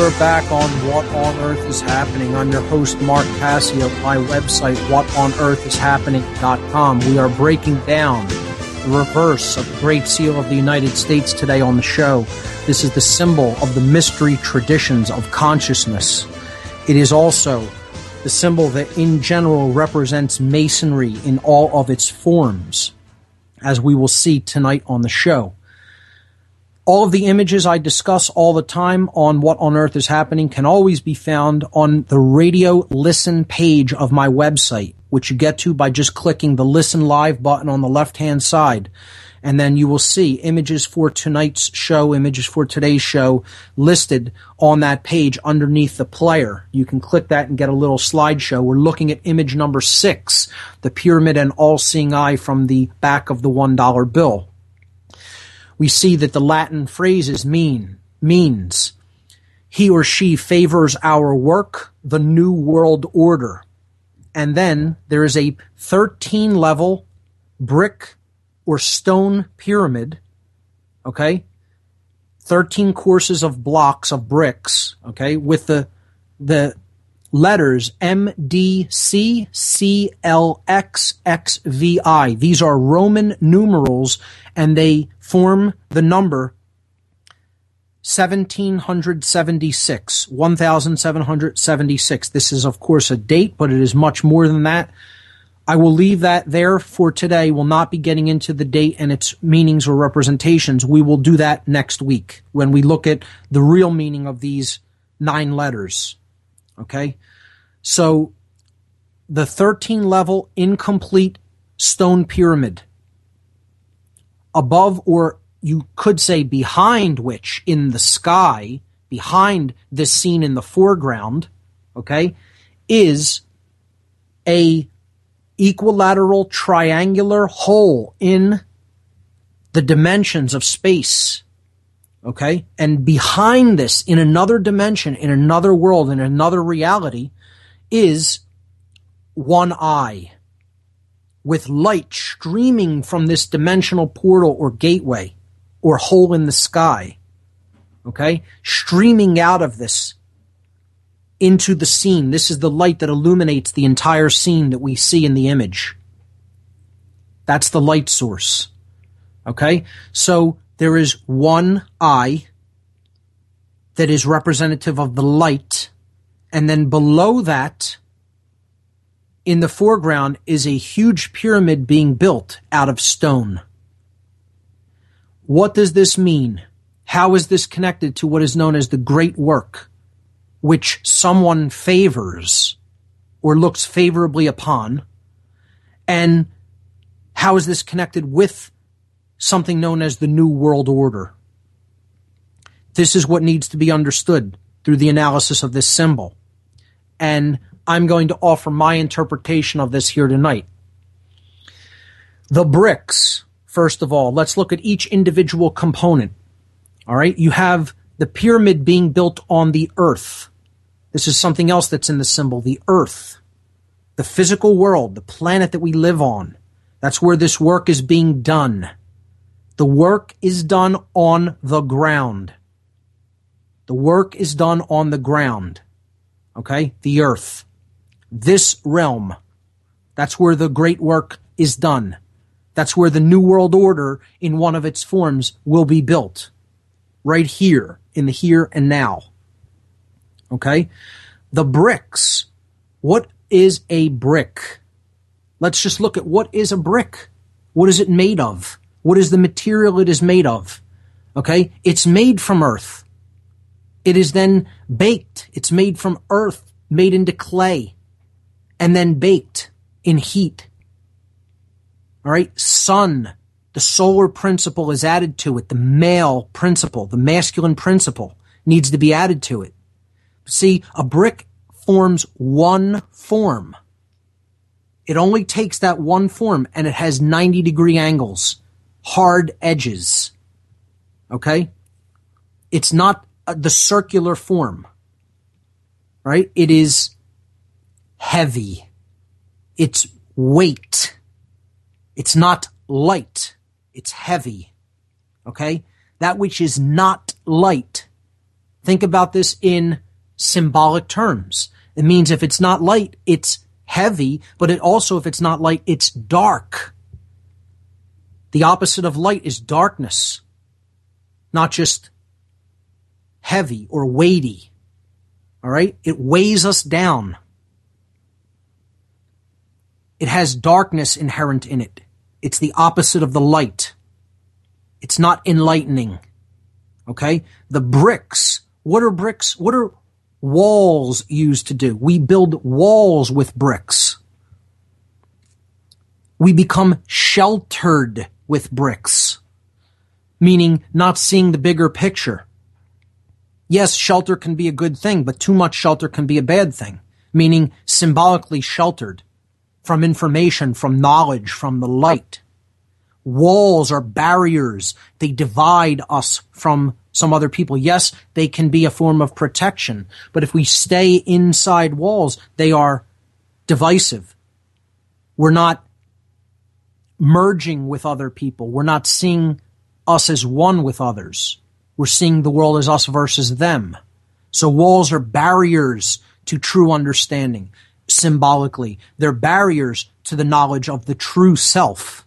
We're back on What on Earth is Happening. I'm your host, Mark Passio. My website, whatonearthishappening.com. We are breaking down the reverse of the Great Seal of the United States today on the show. This is the symbol of the mystery traditions of consciousness. It is also the symbol that in general represents masonry in all of its forms, as we will see tonight on the show. All of the images I discuss all the time on what on earth is happening can always be found on the radio listen page of my website, which you get to by just clicking the listen live button on the left hand side. And then you will see images for tonight's show, images for today's show listed on that page underneath the player. You can click that and get a little slideshow. We're looking at image number six, the pyramid and all seeing eye from the back of the $1 bill we see that the Latin phrases mean, means, he or she favors our work, the new world order. And then there is a 13 level brick or stone pyramid, okay? 13 courses of blocks of bricks, okay, with the, the letters M D C C L X X V I. These are Roman numerals and they form the number 1776, 1776. This is, of course, a date, but it is much more than that. I will leave that there for today. We'll not be getting into the date and its meanings or representations. We will do that next week when we look at the real meaning of these nine letters. Okay? So, the 13 level incomplete stone pyramid above or you could say behind which in the sky, behind this scene in the foreground, okay, is a equilateral triangular hole in the dimensions of space. Okay? And behind this, in another dimension, in another world, in another reality, is one eye with light streaming from this dimensional portal or gateway or hole in the sky. Okay? Streaming out of this into the scene. This is the light that illuminates the entire scene that we see in the image. That's the light source. Okay? So there is one eye that is representative of the light, and then below that, in the foreground, is a huge pyramid being built out of stone. What does this mean? How is this connected to what is known as the great work, which someone favors or looks favorably upon? And how is this connected with something known as the New World Order? This is what needs to be understood through the analysis of this symbol. And I'm going to offer my interpretation of this here tonight. The bricks first of all. Let's look at each individual component. All right. You have the pyramid being built on the earth. This is something else that's in the symbol, the earth, the physical world, the planet that we live on. That's where this work is being done. The work is done on the ground. The work is done on the ground. Okay? The earth. This realm. That's where the great work is done. That's where the New World Order in one of its forms will be built. Right here, in the here and now. Okay? The bricks. What is a brick? Let's just look at what is a brick. What is it made of? What is the material it is made of? Okay? It's made from earth. It is then baked. It's made from earth, made into clay, and then baked in heat all right. Sun, the solar principle is added to it. The male principle, the masculine principle needs to be added to it. See, a brick forms one form. It only takes that one form and it has 90 degree angles, hard edges. Okay? It's not uh, the circular form. Right? It is heavy. It's weight. It's not light. It's heavy. Okay? That which is not light. Think about this in symbolic terms. It means if it's not light, it's heavy, but it also, if it's not light, it's dark. The opposite of light is darkness, not just heavy or weighty. All right? It weighs us down. It has darkness inherent in it. It's the opposite of the light. It's not enlightening. Okay? The bricks. What are bricks? What are walls used to do? We build walls with bricks. We become sheltered with bricks, meaning not seeing the bigger picture. Yes, shelter can be a good thing, but too much shelter can be a bad thing, meaning symbolically sheltered from information, from knowledge, from the light. Walls are barriers. They divide us from some other people. Yes, they can be a form of protection, but if we stay inside walls, they are divisive. We're not merging with other people. We're not seeing us as one with others. We're seeing the world as us versus them. So walls are barriers to true understanding. Symbolically, they're barriers to the knowledge of the true self.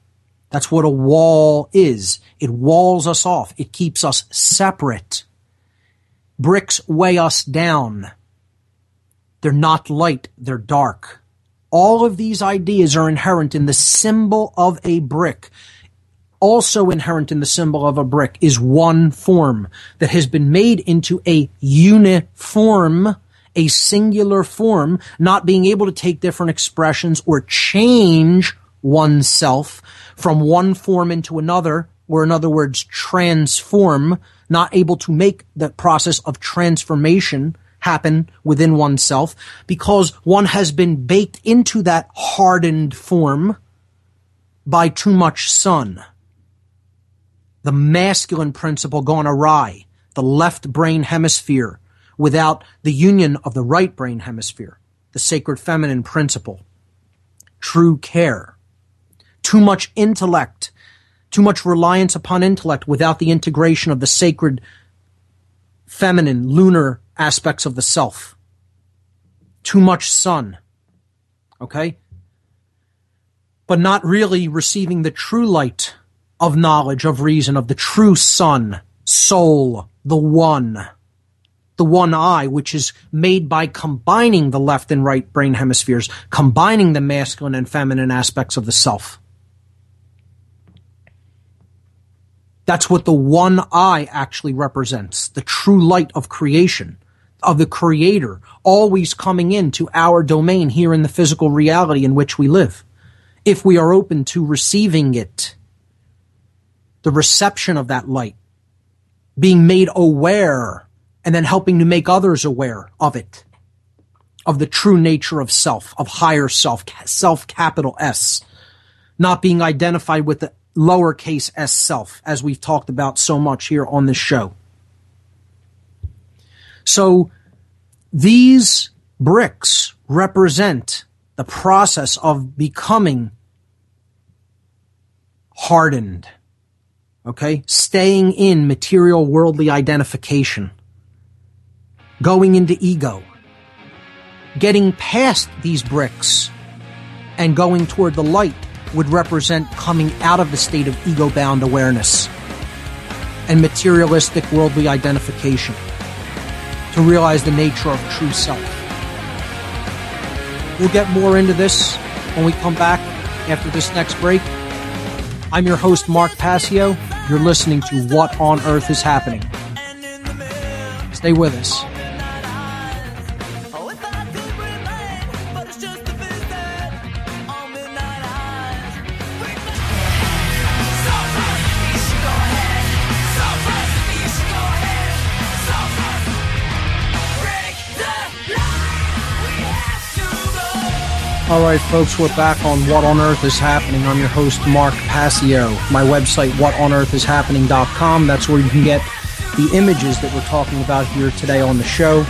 That's what a wall is. It walls us off. It keeps us separate. Bricks weigh us down. They're not light, they're dark. All of these ideas are inherent in the symbol of a brick. Also inherent in the symbol of a brick is one form that has been made into a uniform, a singular form, not being able to take different expressions or change oneself from one form into another, or in other words, transform, not able to make the process of transformation happen within oneself because one has been baked into that hardened form by too much sun. The masculine principle gone awry, the left brain hemisphere without the union of the right brain hemisphere, the sacred feminine principle, true care, too much intellect, too much reliance upon intellect without the integration of the sacred feminine, lunar aspects of the self. Too much sun. Okay? But not really receiving the true light of knowledge, of reason, of the true sun, soul, the one. The one eye, which is made by combining the left and right brain hemispheres, combining the masculine and feminine aspects of the self. That's what the one eye actually represents. The true light of creation, of the creator, always coming into our domain here in the physical reality in which we live. If we are open to receiving it, the reception of that light, being made aware, and then helping to make others aware of it, of the true nature of self, of higher self, self capital S, not being identified with the lowercase s self, as we've talked about so much here on this show. So these bricks represent the process of becoming hardened. Okay? Staying in material worldly identification. Going into ego. Getting past these bricks and going toward the light would represent coming out of the state of ego bound awareness and materialistic worldly identification to realize the nature of true self. We'll get more into this when we come back after this next break. I'm your host, Mark Passio. You're listening to What on Earth is Happening. Stay with us. All right, folks, we're back on What on Earth is Happening. I'm your host, Mark Passio. My website, whatonearthishappening.com. That's where you can get the images that we're talking about here today on the show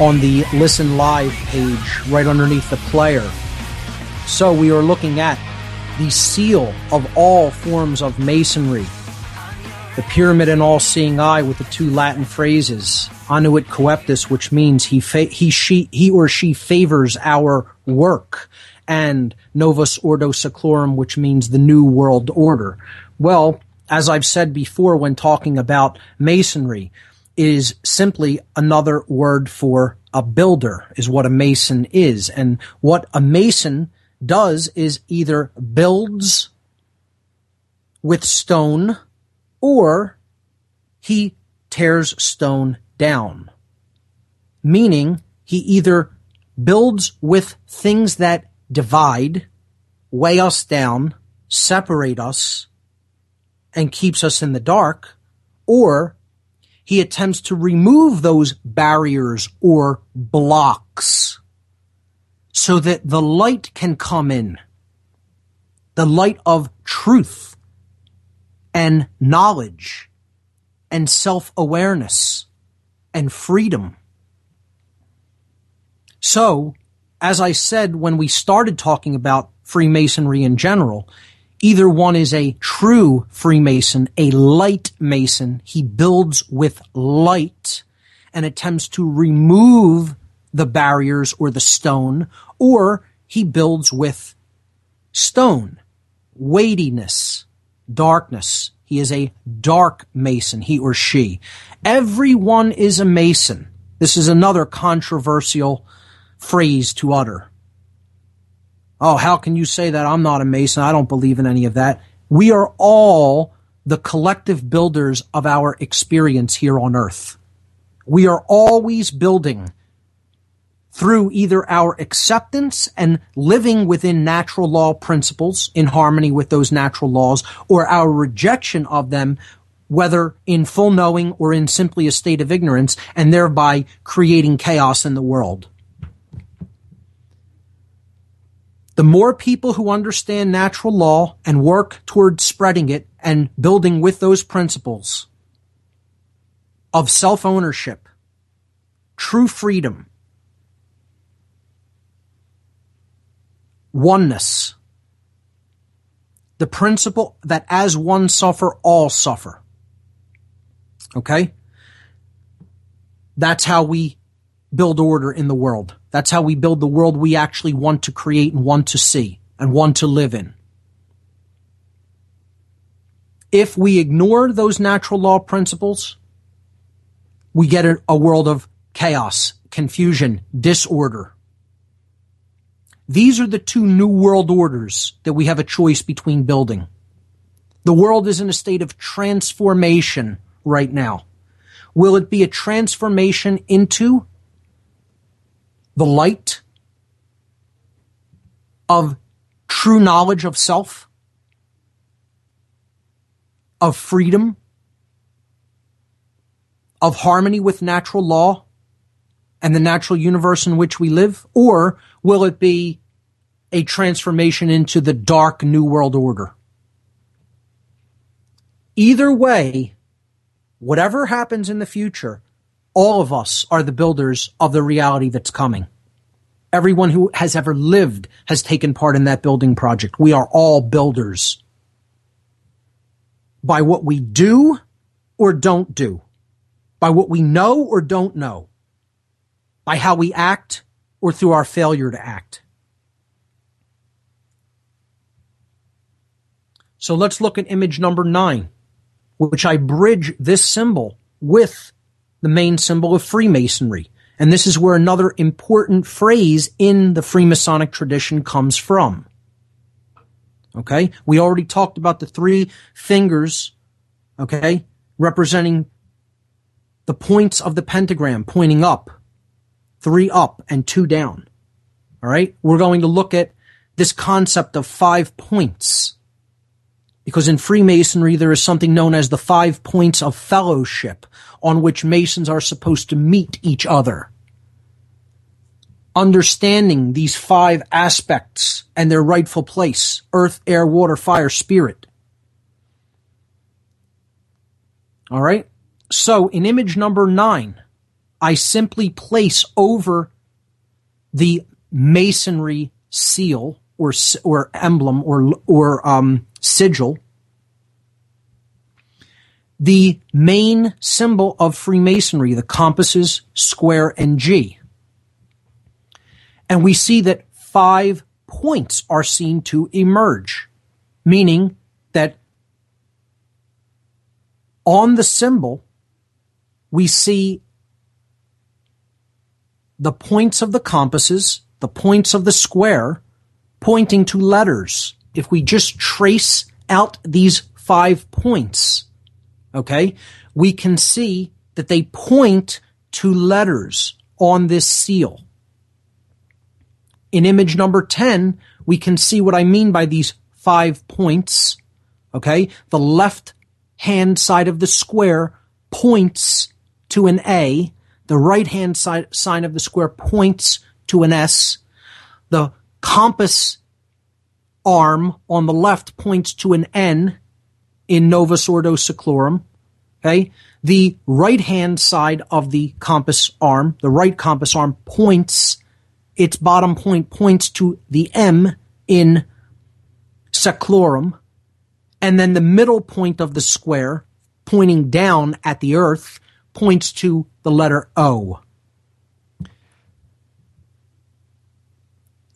on the Listen Live page right underneath the player. So we are looking at the seal of all forms of masonry, the pyramid and all seeing eye with the two Latin phrases, annuit coeptis, which means he, fa- he, she, he or she favors our work, and novus ordo saeclorum, which means the new world order. Well, as I've said before when talking about masonry, is simply another word for a builder, is what a mason is. And what a mason does is either builds with stone or he tears stone down. Meaning he either builds with things that divide, weigh us down, separate us, and keeps us in the dark, or he attempts to remove those barriers or blocks so that the light can come in. The light of truth and knowledge and self awareness and freedom. So, as I said when we started talking about Freemasonry in general, either one is a true Freemason, a light Mason. He builds with light and attempts to remove the barriers or the stone, or he builds with stone, weightiness, darkness. He is a dark mason, he or she. Everyone is a mason. This is another controversial phrase to utter. Oh, how can you say that? I'm not a mason. I don't believe in any of that. We are all the collective builders of our experience here on earth. We are always building through either our acceptance and living within natural law principles in harmony with those natural laws or our rejection of them, whether in full knowing or in simply a state of ignorance and thereby creating chaos in the world. The more people who understand natural law and work toward spreading it and building with those principles of self ownership, true freedom, oneness, the principle that as one suffer, all suffer. Okay? That's how we build order in the world. That's how we build the world we actually want to create and want to see and want to live in. If we ignore those natural law principles, we get a, a world of chaos, confusion, disorder. These are the two new world orders that we have a choice between building. The world is in a state of transformation right now. Will it be a transformation into the light of true knowledge of self, of freedom, of harmony with natural law and the natural universe in which we live? Or will it be a transformation into the dark new world order? Either way, whatever happens in the future, all of us are the builders of the reality that's coming. Everyone who has ever lived has taken part in that building project. We are all builders by what we do or don't do, by what we know or don't know, by how we act or through our failure to act. So let's look at image number nine, which I bridge this symbol with the main symbol of Freemasonry. And this is where another important phrase in the Freemasonic tradition comes from. Okay. We already talked about the three fingers, okay, representing the points of the pentagram pointing up, three up and two down. All right. We're going to look at this concept of five points because in Freemasonry there is something known as the five points of fellowship on which Masons are supposed to meet each other. Understanding these five aspects and their rightful place earth, air, water, fire, spirit. All right. So in image number nine, I simply place over the masonry seal or or emblem or or um, sigil the main symbol of Freemasonry, the compasses, square, and G. And we see that five points are seen to emerge, meaning that on the symbol, we see the points of the compasses, the points of the square, pointing to letters. If we just trace out these five points, okay, we can see that they point to letters on this seal. In image number 10, we can see what I mean by these five points. Okay. The left hand side of the square points to an A. The right hand side sign of the square points to an S. The compass arm on the left points to an N in Novus Ordo Saeclorum. Okay. The right hand side of the compass arm, the right compass arm points, its bottom point points to the M in Saeclorum. And then the middle point of the square pointing down at the earth points to the letter O.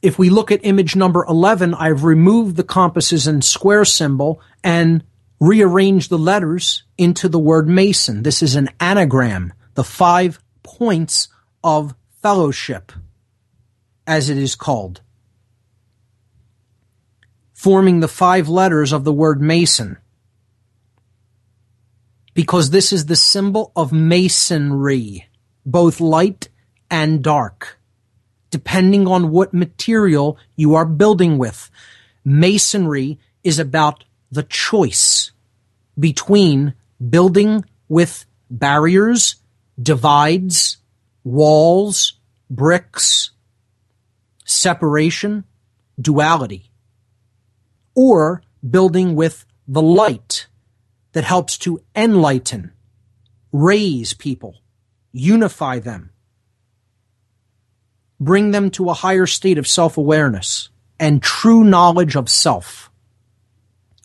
if we look at image number 11, I've removed the compasses and square symbol and rearranged the letters into the word Mason. This is an anagram, the five points of fellowship, as it is called, forming the five letters of the word Mason. Because this is the symbol of masonry, both light and dark depending on what material you are building with. Masonry is about the choice between building with barriers, divides, walls, bricks, separation, duality, or building with the light that helps to enlighten, raise people, unify them, bring them to a higher state of self-awareness and true knowledge of self,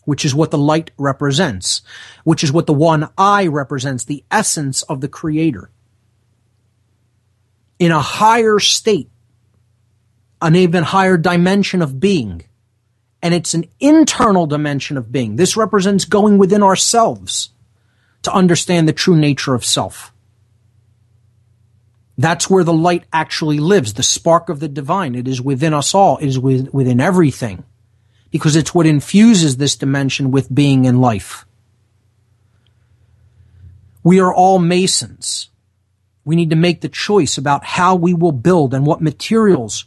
which is what the light represents, which is what the one eye represents, the essence of the creator. In a higher state, an even higher dimension of being. And it's an internal dimension of being. This represents going within ourselves to understand the true nature of self. That's where the light actually lives, the spark of the divine. It is within us all. It is with, within everything because it's what infuses this dimension with being and life. We are all masons. We need to make the choice about how we will build and what materials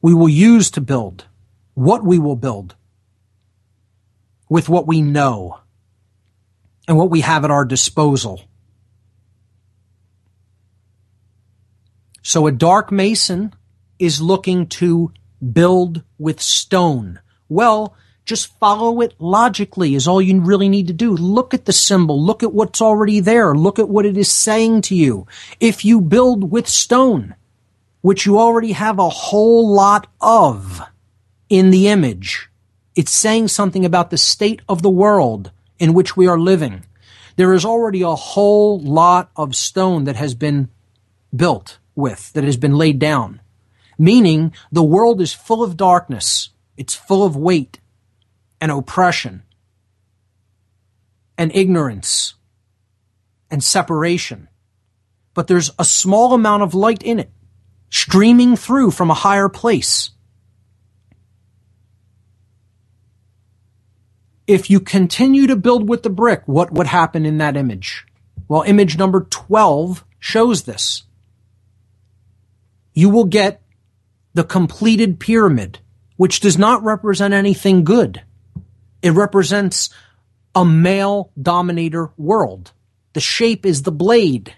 we will use to build, what we will build with what we know and what we have at our disposal. So a dark mason is looking to build with stone. Well, just follow it logically is all you really need to do. Look at the symbol. Look at what's already there. Look at what it is saying to you. If you build with stone, which you already have a whole lot of in the image, it's saying something about the state of the world in which we are living. There is already a whole lot of stone that has been built with, that has been laid down. Meaning the world is full of darkness. It's full of weight and oppression and ignorance and separation. But there's a small amount of light in it, streaming through from a higher place. If you continue to build with the brick, what would happen in that image? Well, image number 12 shows this you will get the completed pyramid, which does not represent anything good. It represents a male dominator world. The shape is the blade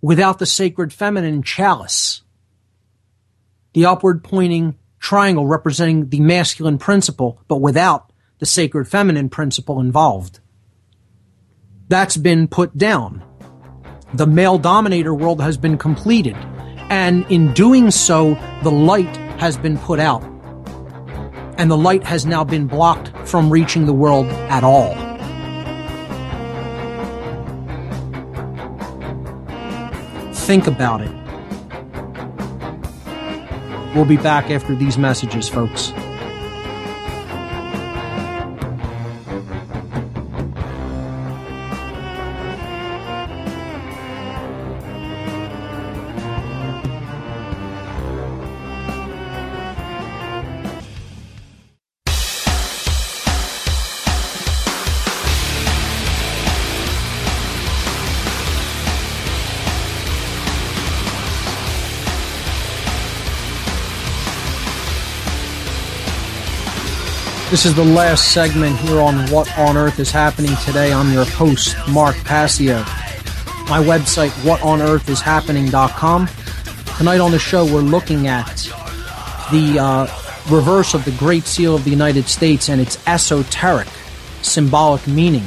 without the sacred feminine chalice. The upward pointing triangle representing the masculine principle, but without the sacred feminine principle involved. That's been put down. The male dominator world has been completed. And in doing so, the light has been put out. And the light has now been blocked from reaching the world at all. Think about it. We'll be back after these messages, folks. This is the last segment here on What on Earth is Happening Today. I'm your host, Mark Passio. My website, whatonearthishappening.com. Tonight on the show, we're looking at the uh, reverse of the Great Seal of the United States and its esoteric symbolic meaning.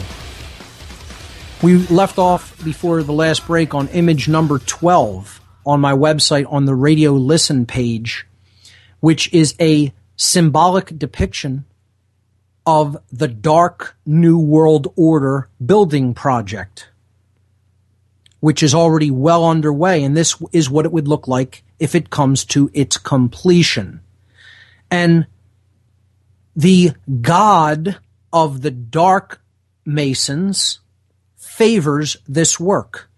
We left off before the last break on image number 12 on my website on the radio listen page, which is a symbolic depiction of the Dark New World Order building project, which is already well underway. And this is what it would look like if it comes to its completion. And the God of the dark masons favors this work.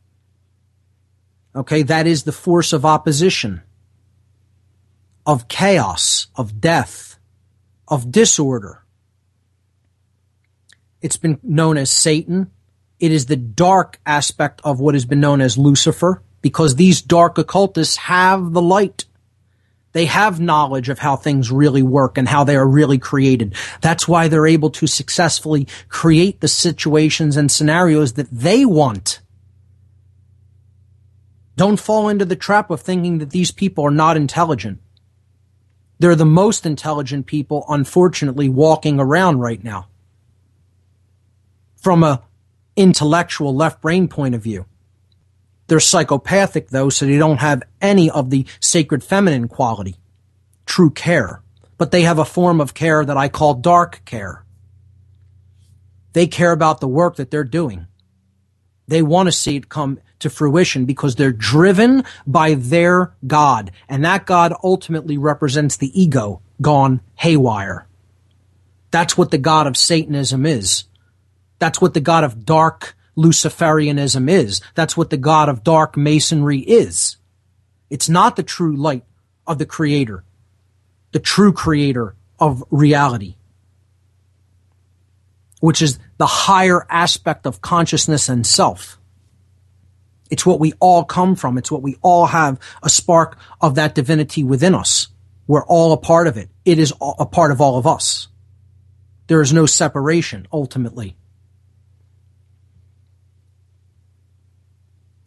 Okay, that is the force of opposition, of chaos, of death, of disorder. It's been known as Satan. It is the dark aspect of what has been known as Lucifer because these dark occultists have the light. They have knowledge of how things really work and how they are really created. That's why they're able to successfully create the situations and scenarios that they want. Don't fall into the trap of thinking that these people are not intelligent. They're the most intelligent people, unfortunately, walking around right now. From a intellectual left brain point of view. They're psychopathic though, so they don't have any of the sacred feminine quality, true care. But they have a form of care that I call dark care. They care about the work that they're doing. They want to see it come to fruition because they're driven by their God. And that God ultimately represents the ego gone haywire. That's what the God of Satanism is. That's what the God of dark Luciferianism is. That's what the God of dark masonry is. It's not the true light of the creator, the true creator of reality, which is the higher aspect of consciousness and self. It's what we all come from. It's what we all have a spark of that divinity within us. We're all a part of it. It is a part of all of us. There is no separation ultimately.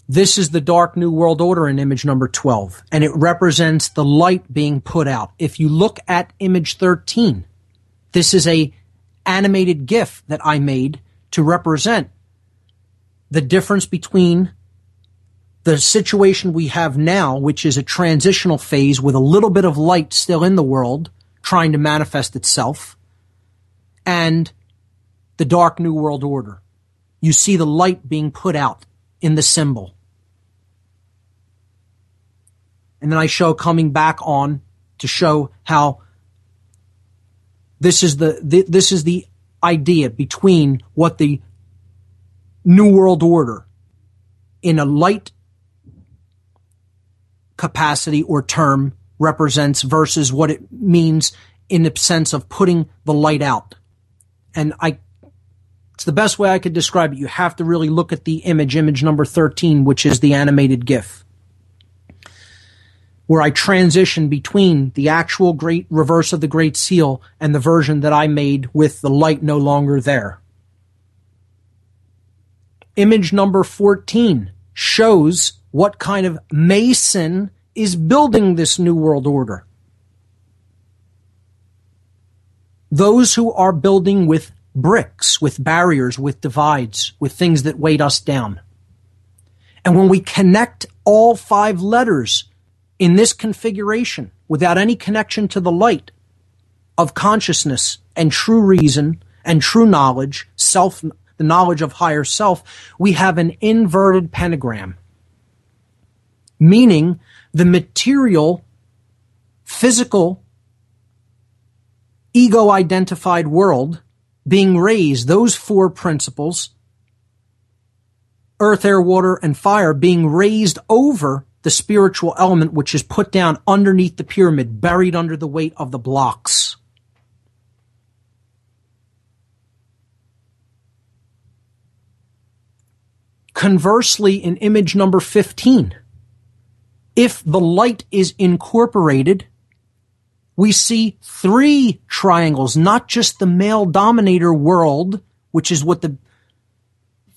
This is the Dark New World Order in image number 12, and it represents the light being put out. If you look at image 13, this is a animated GIF that I made to represent the difference between the situation we have now, which is a transitional phase with a little bit of light still in the world trying to manifest itself, and the Dark New World Order. You see the light being put out in the symbol. And then I show coming back on to show how this is the, the, this is the idea between what the new world order in a light capacity or term represents versus what it means in the sense of putting the light out. And I it's the best way I could describe it. You have to really look at the image, image number 13, which is the animated GIF where I transition between the actual great reverse of the great seal and the version that I made with the light no longer there. Image number 14 shows what kind of mason is building this new world order. Those who are building with bricks, with barriers, with divides, with things that weight us down. And when we connect all five letters in this configuration without any connection to the light of consciousness and true reason and true knowledge, self, the knowledge of higher self, we have an inverted pentagram. Meaning the material, physical, ego identified world being raised, those four principles, earth, air, water, and fire being raised over the spiritual element which is put down underneath the pyramid, buried under the weight of the blocks. Conversely, in image number 15, if the light is incorporated, we see three triangles, not just the male dominator world, which is what the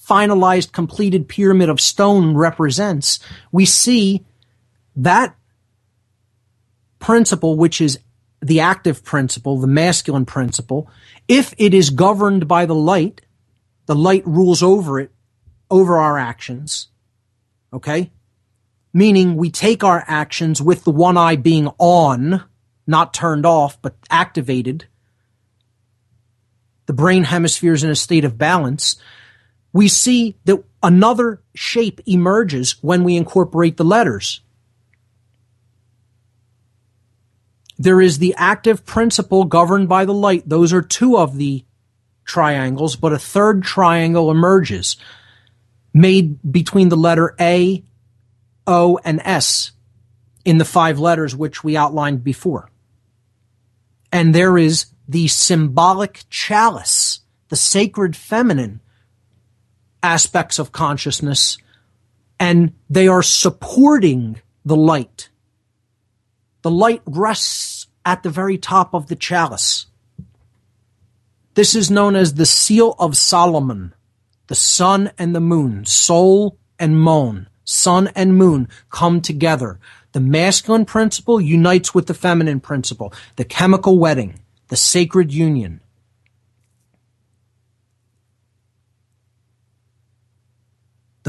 finalized completed pyramid of stone represents, we see that principle, which is the active principle, the masculine principle, if it is governed by the light, the light rules over it, over our actions. Okay? Meaning we take our actions with the one eye being on, not turned off, but activated. The brain hemisphere is in a state of balance we see that another shape emerges when we incorporate the letters. There is the active principle governed by the light. Those are two of the triangles, but a third triangle emerges made between the letter A, O, and S in the five letters which we outlined before. And there is the symbolic chalice, the sacred feminine aspects of consciousness, and they are supporting the light. The light rests at the very top of the chalice. This is known as the seal of Solomon, the sun and the moon, soul and moon, sun and moon come together. The masculine principle unites with the feminine principle, the chemical wedding, the sacred union.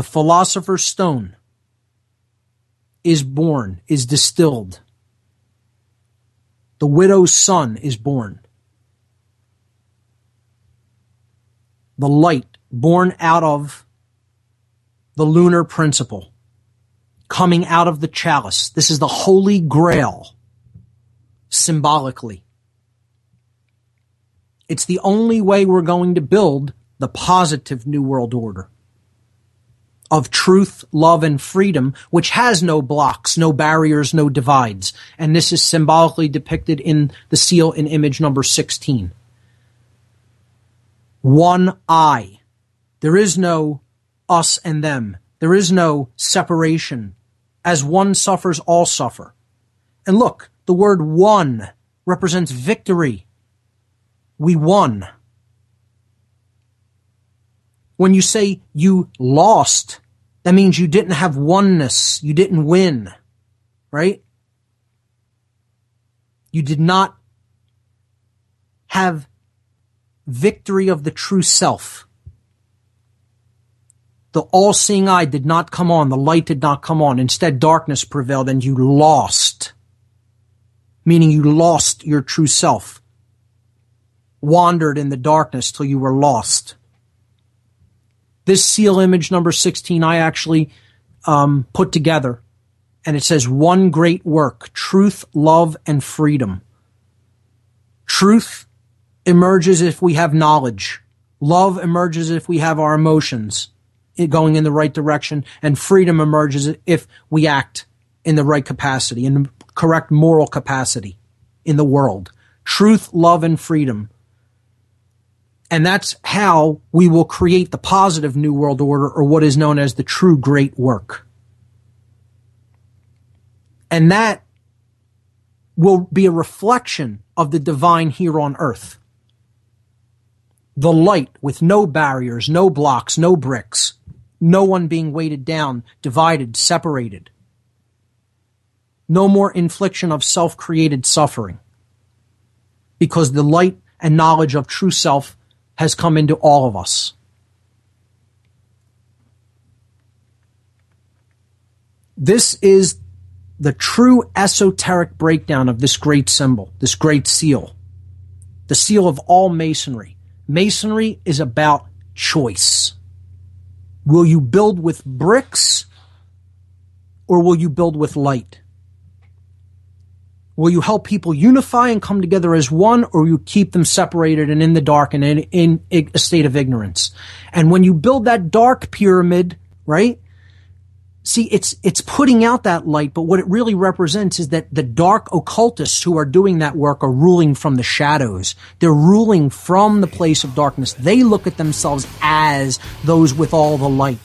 The philosopher's stone is born, is distilled. The widow's son is born. The light born out of the lunar principle, coming out of the chalice. This is the holy grail, symbolically. It's the only way we're going to build the positive New World Order of truth, love, and freedom, which has no blocks, no barriers, no divides. And this is symbolically depicted in the seal in image number 16. One eye. There is no us and them. There is no separation. As one suffers, all suffer. And look, the word one represents victory. We won. When you say you lost, that means you didn't have oneness. You didn't win. Right? You did not have victory of the true self. The all seeing eye did not come on. The light did not come on. Instead, darkness prevailed and you lost. Meaning you lost your true self. Wandered in the darkness till you were lost. This seal image number 16, I actually um, put together. And it says, one great work, truth, love, and freedom. Truth emerges if we have knowledge. Love emerges if we have our emotions going in the right direction. And freedom emerges if we act in the right capacity, in the correct moral capacity in the world. Truth, love, and freedom. And that's how we will create the positive New World Order or what is known as the true great work. And that will be a reflection of the divine here on earth. The light with no barriers, no blocks, no bricks, no one being weighted down, divided, separated. No more infliction of self created suffering. Because the light and knowledge of true self has come into all of us. This is the true esoteric breakdown of this great symbol, this great seal, the seal of all masonry. Masonry is about choice. Will you build with bricks or will you build with light? Will you help people unify and come together as one, or you keep them separated and in the dark and in, in a state of ignorance? And when you build that dark pyramid, right? See, it's, it's putting out that light, but what it really represents is that the dark occultists who are doing that work are ruling from the shadows. They're ruling from the place of darkness. They look at themselves as those with all the light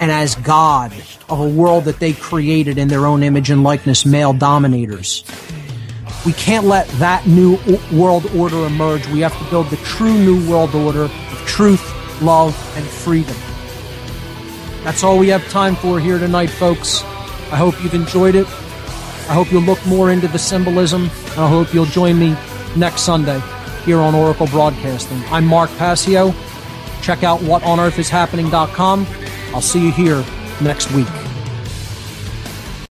and as God of a world that they created in their own image and likeness, male dominators. We can't let that new world order emerge. We have to build the true new world order of truth, love, and freedom. That's all we have time for here tonight, folks. I hope you've enjoyed it. I hope you'll look more into the symbolism, and I hope you'll join me next Sunday here on Oracle Broadcasting. I'm Mark Passio. Check out whatonearthishappening.com. I'll see you here next week.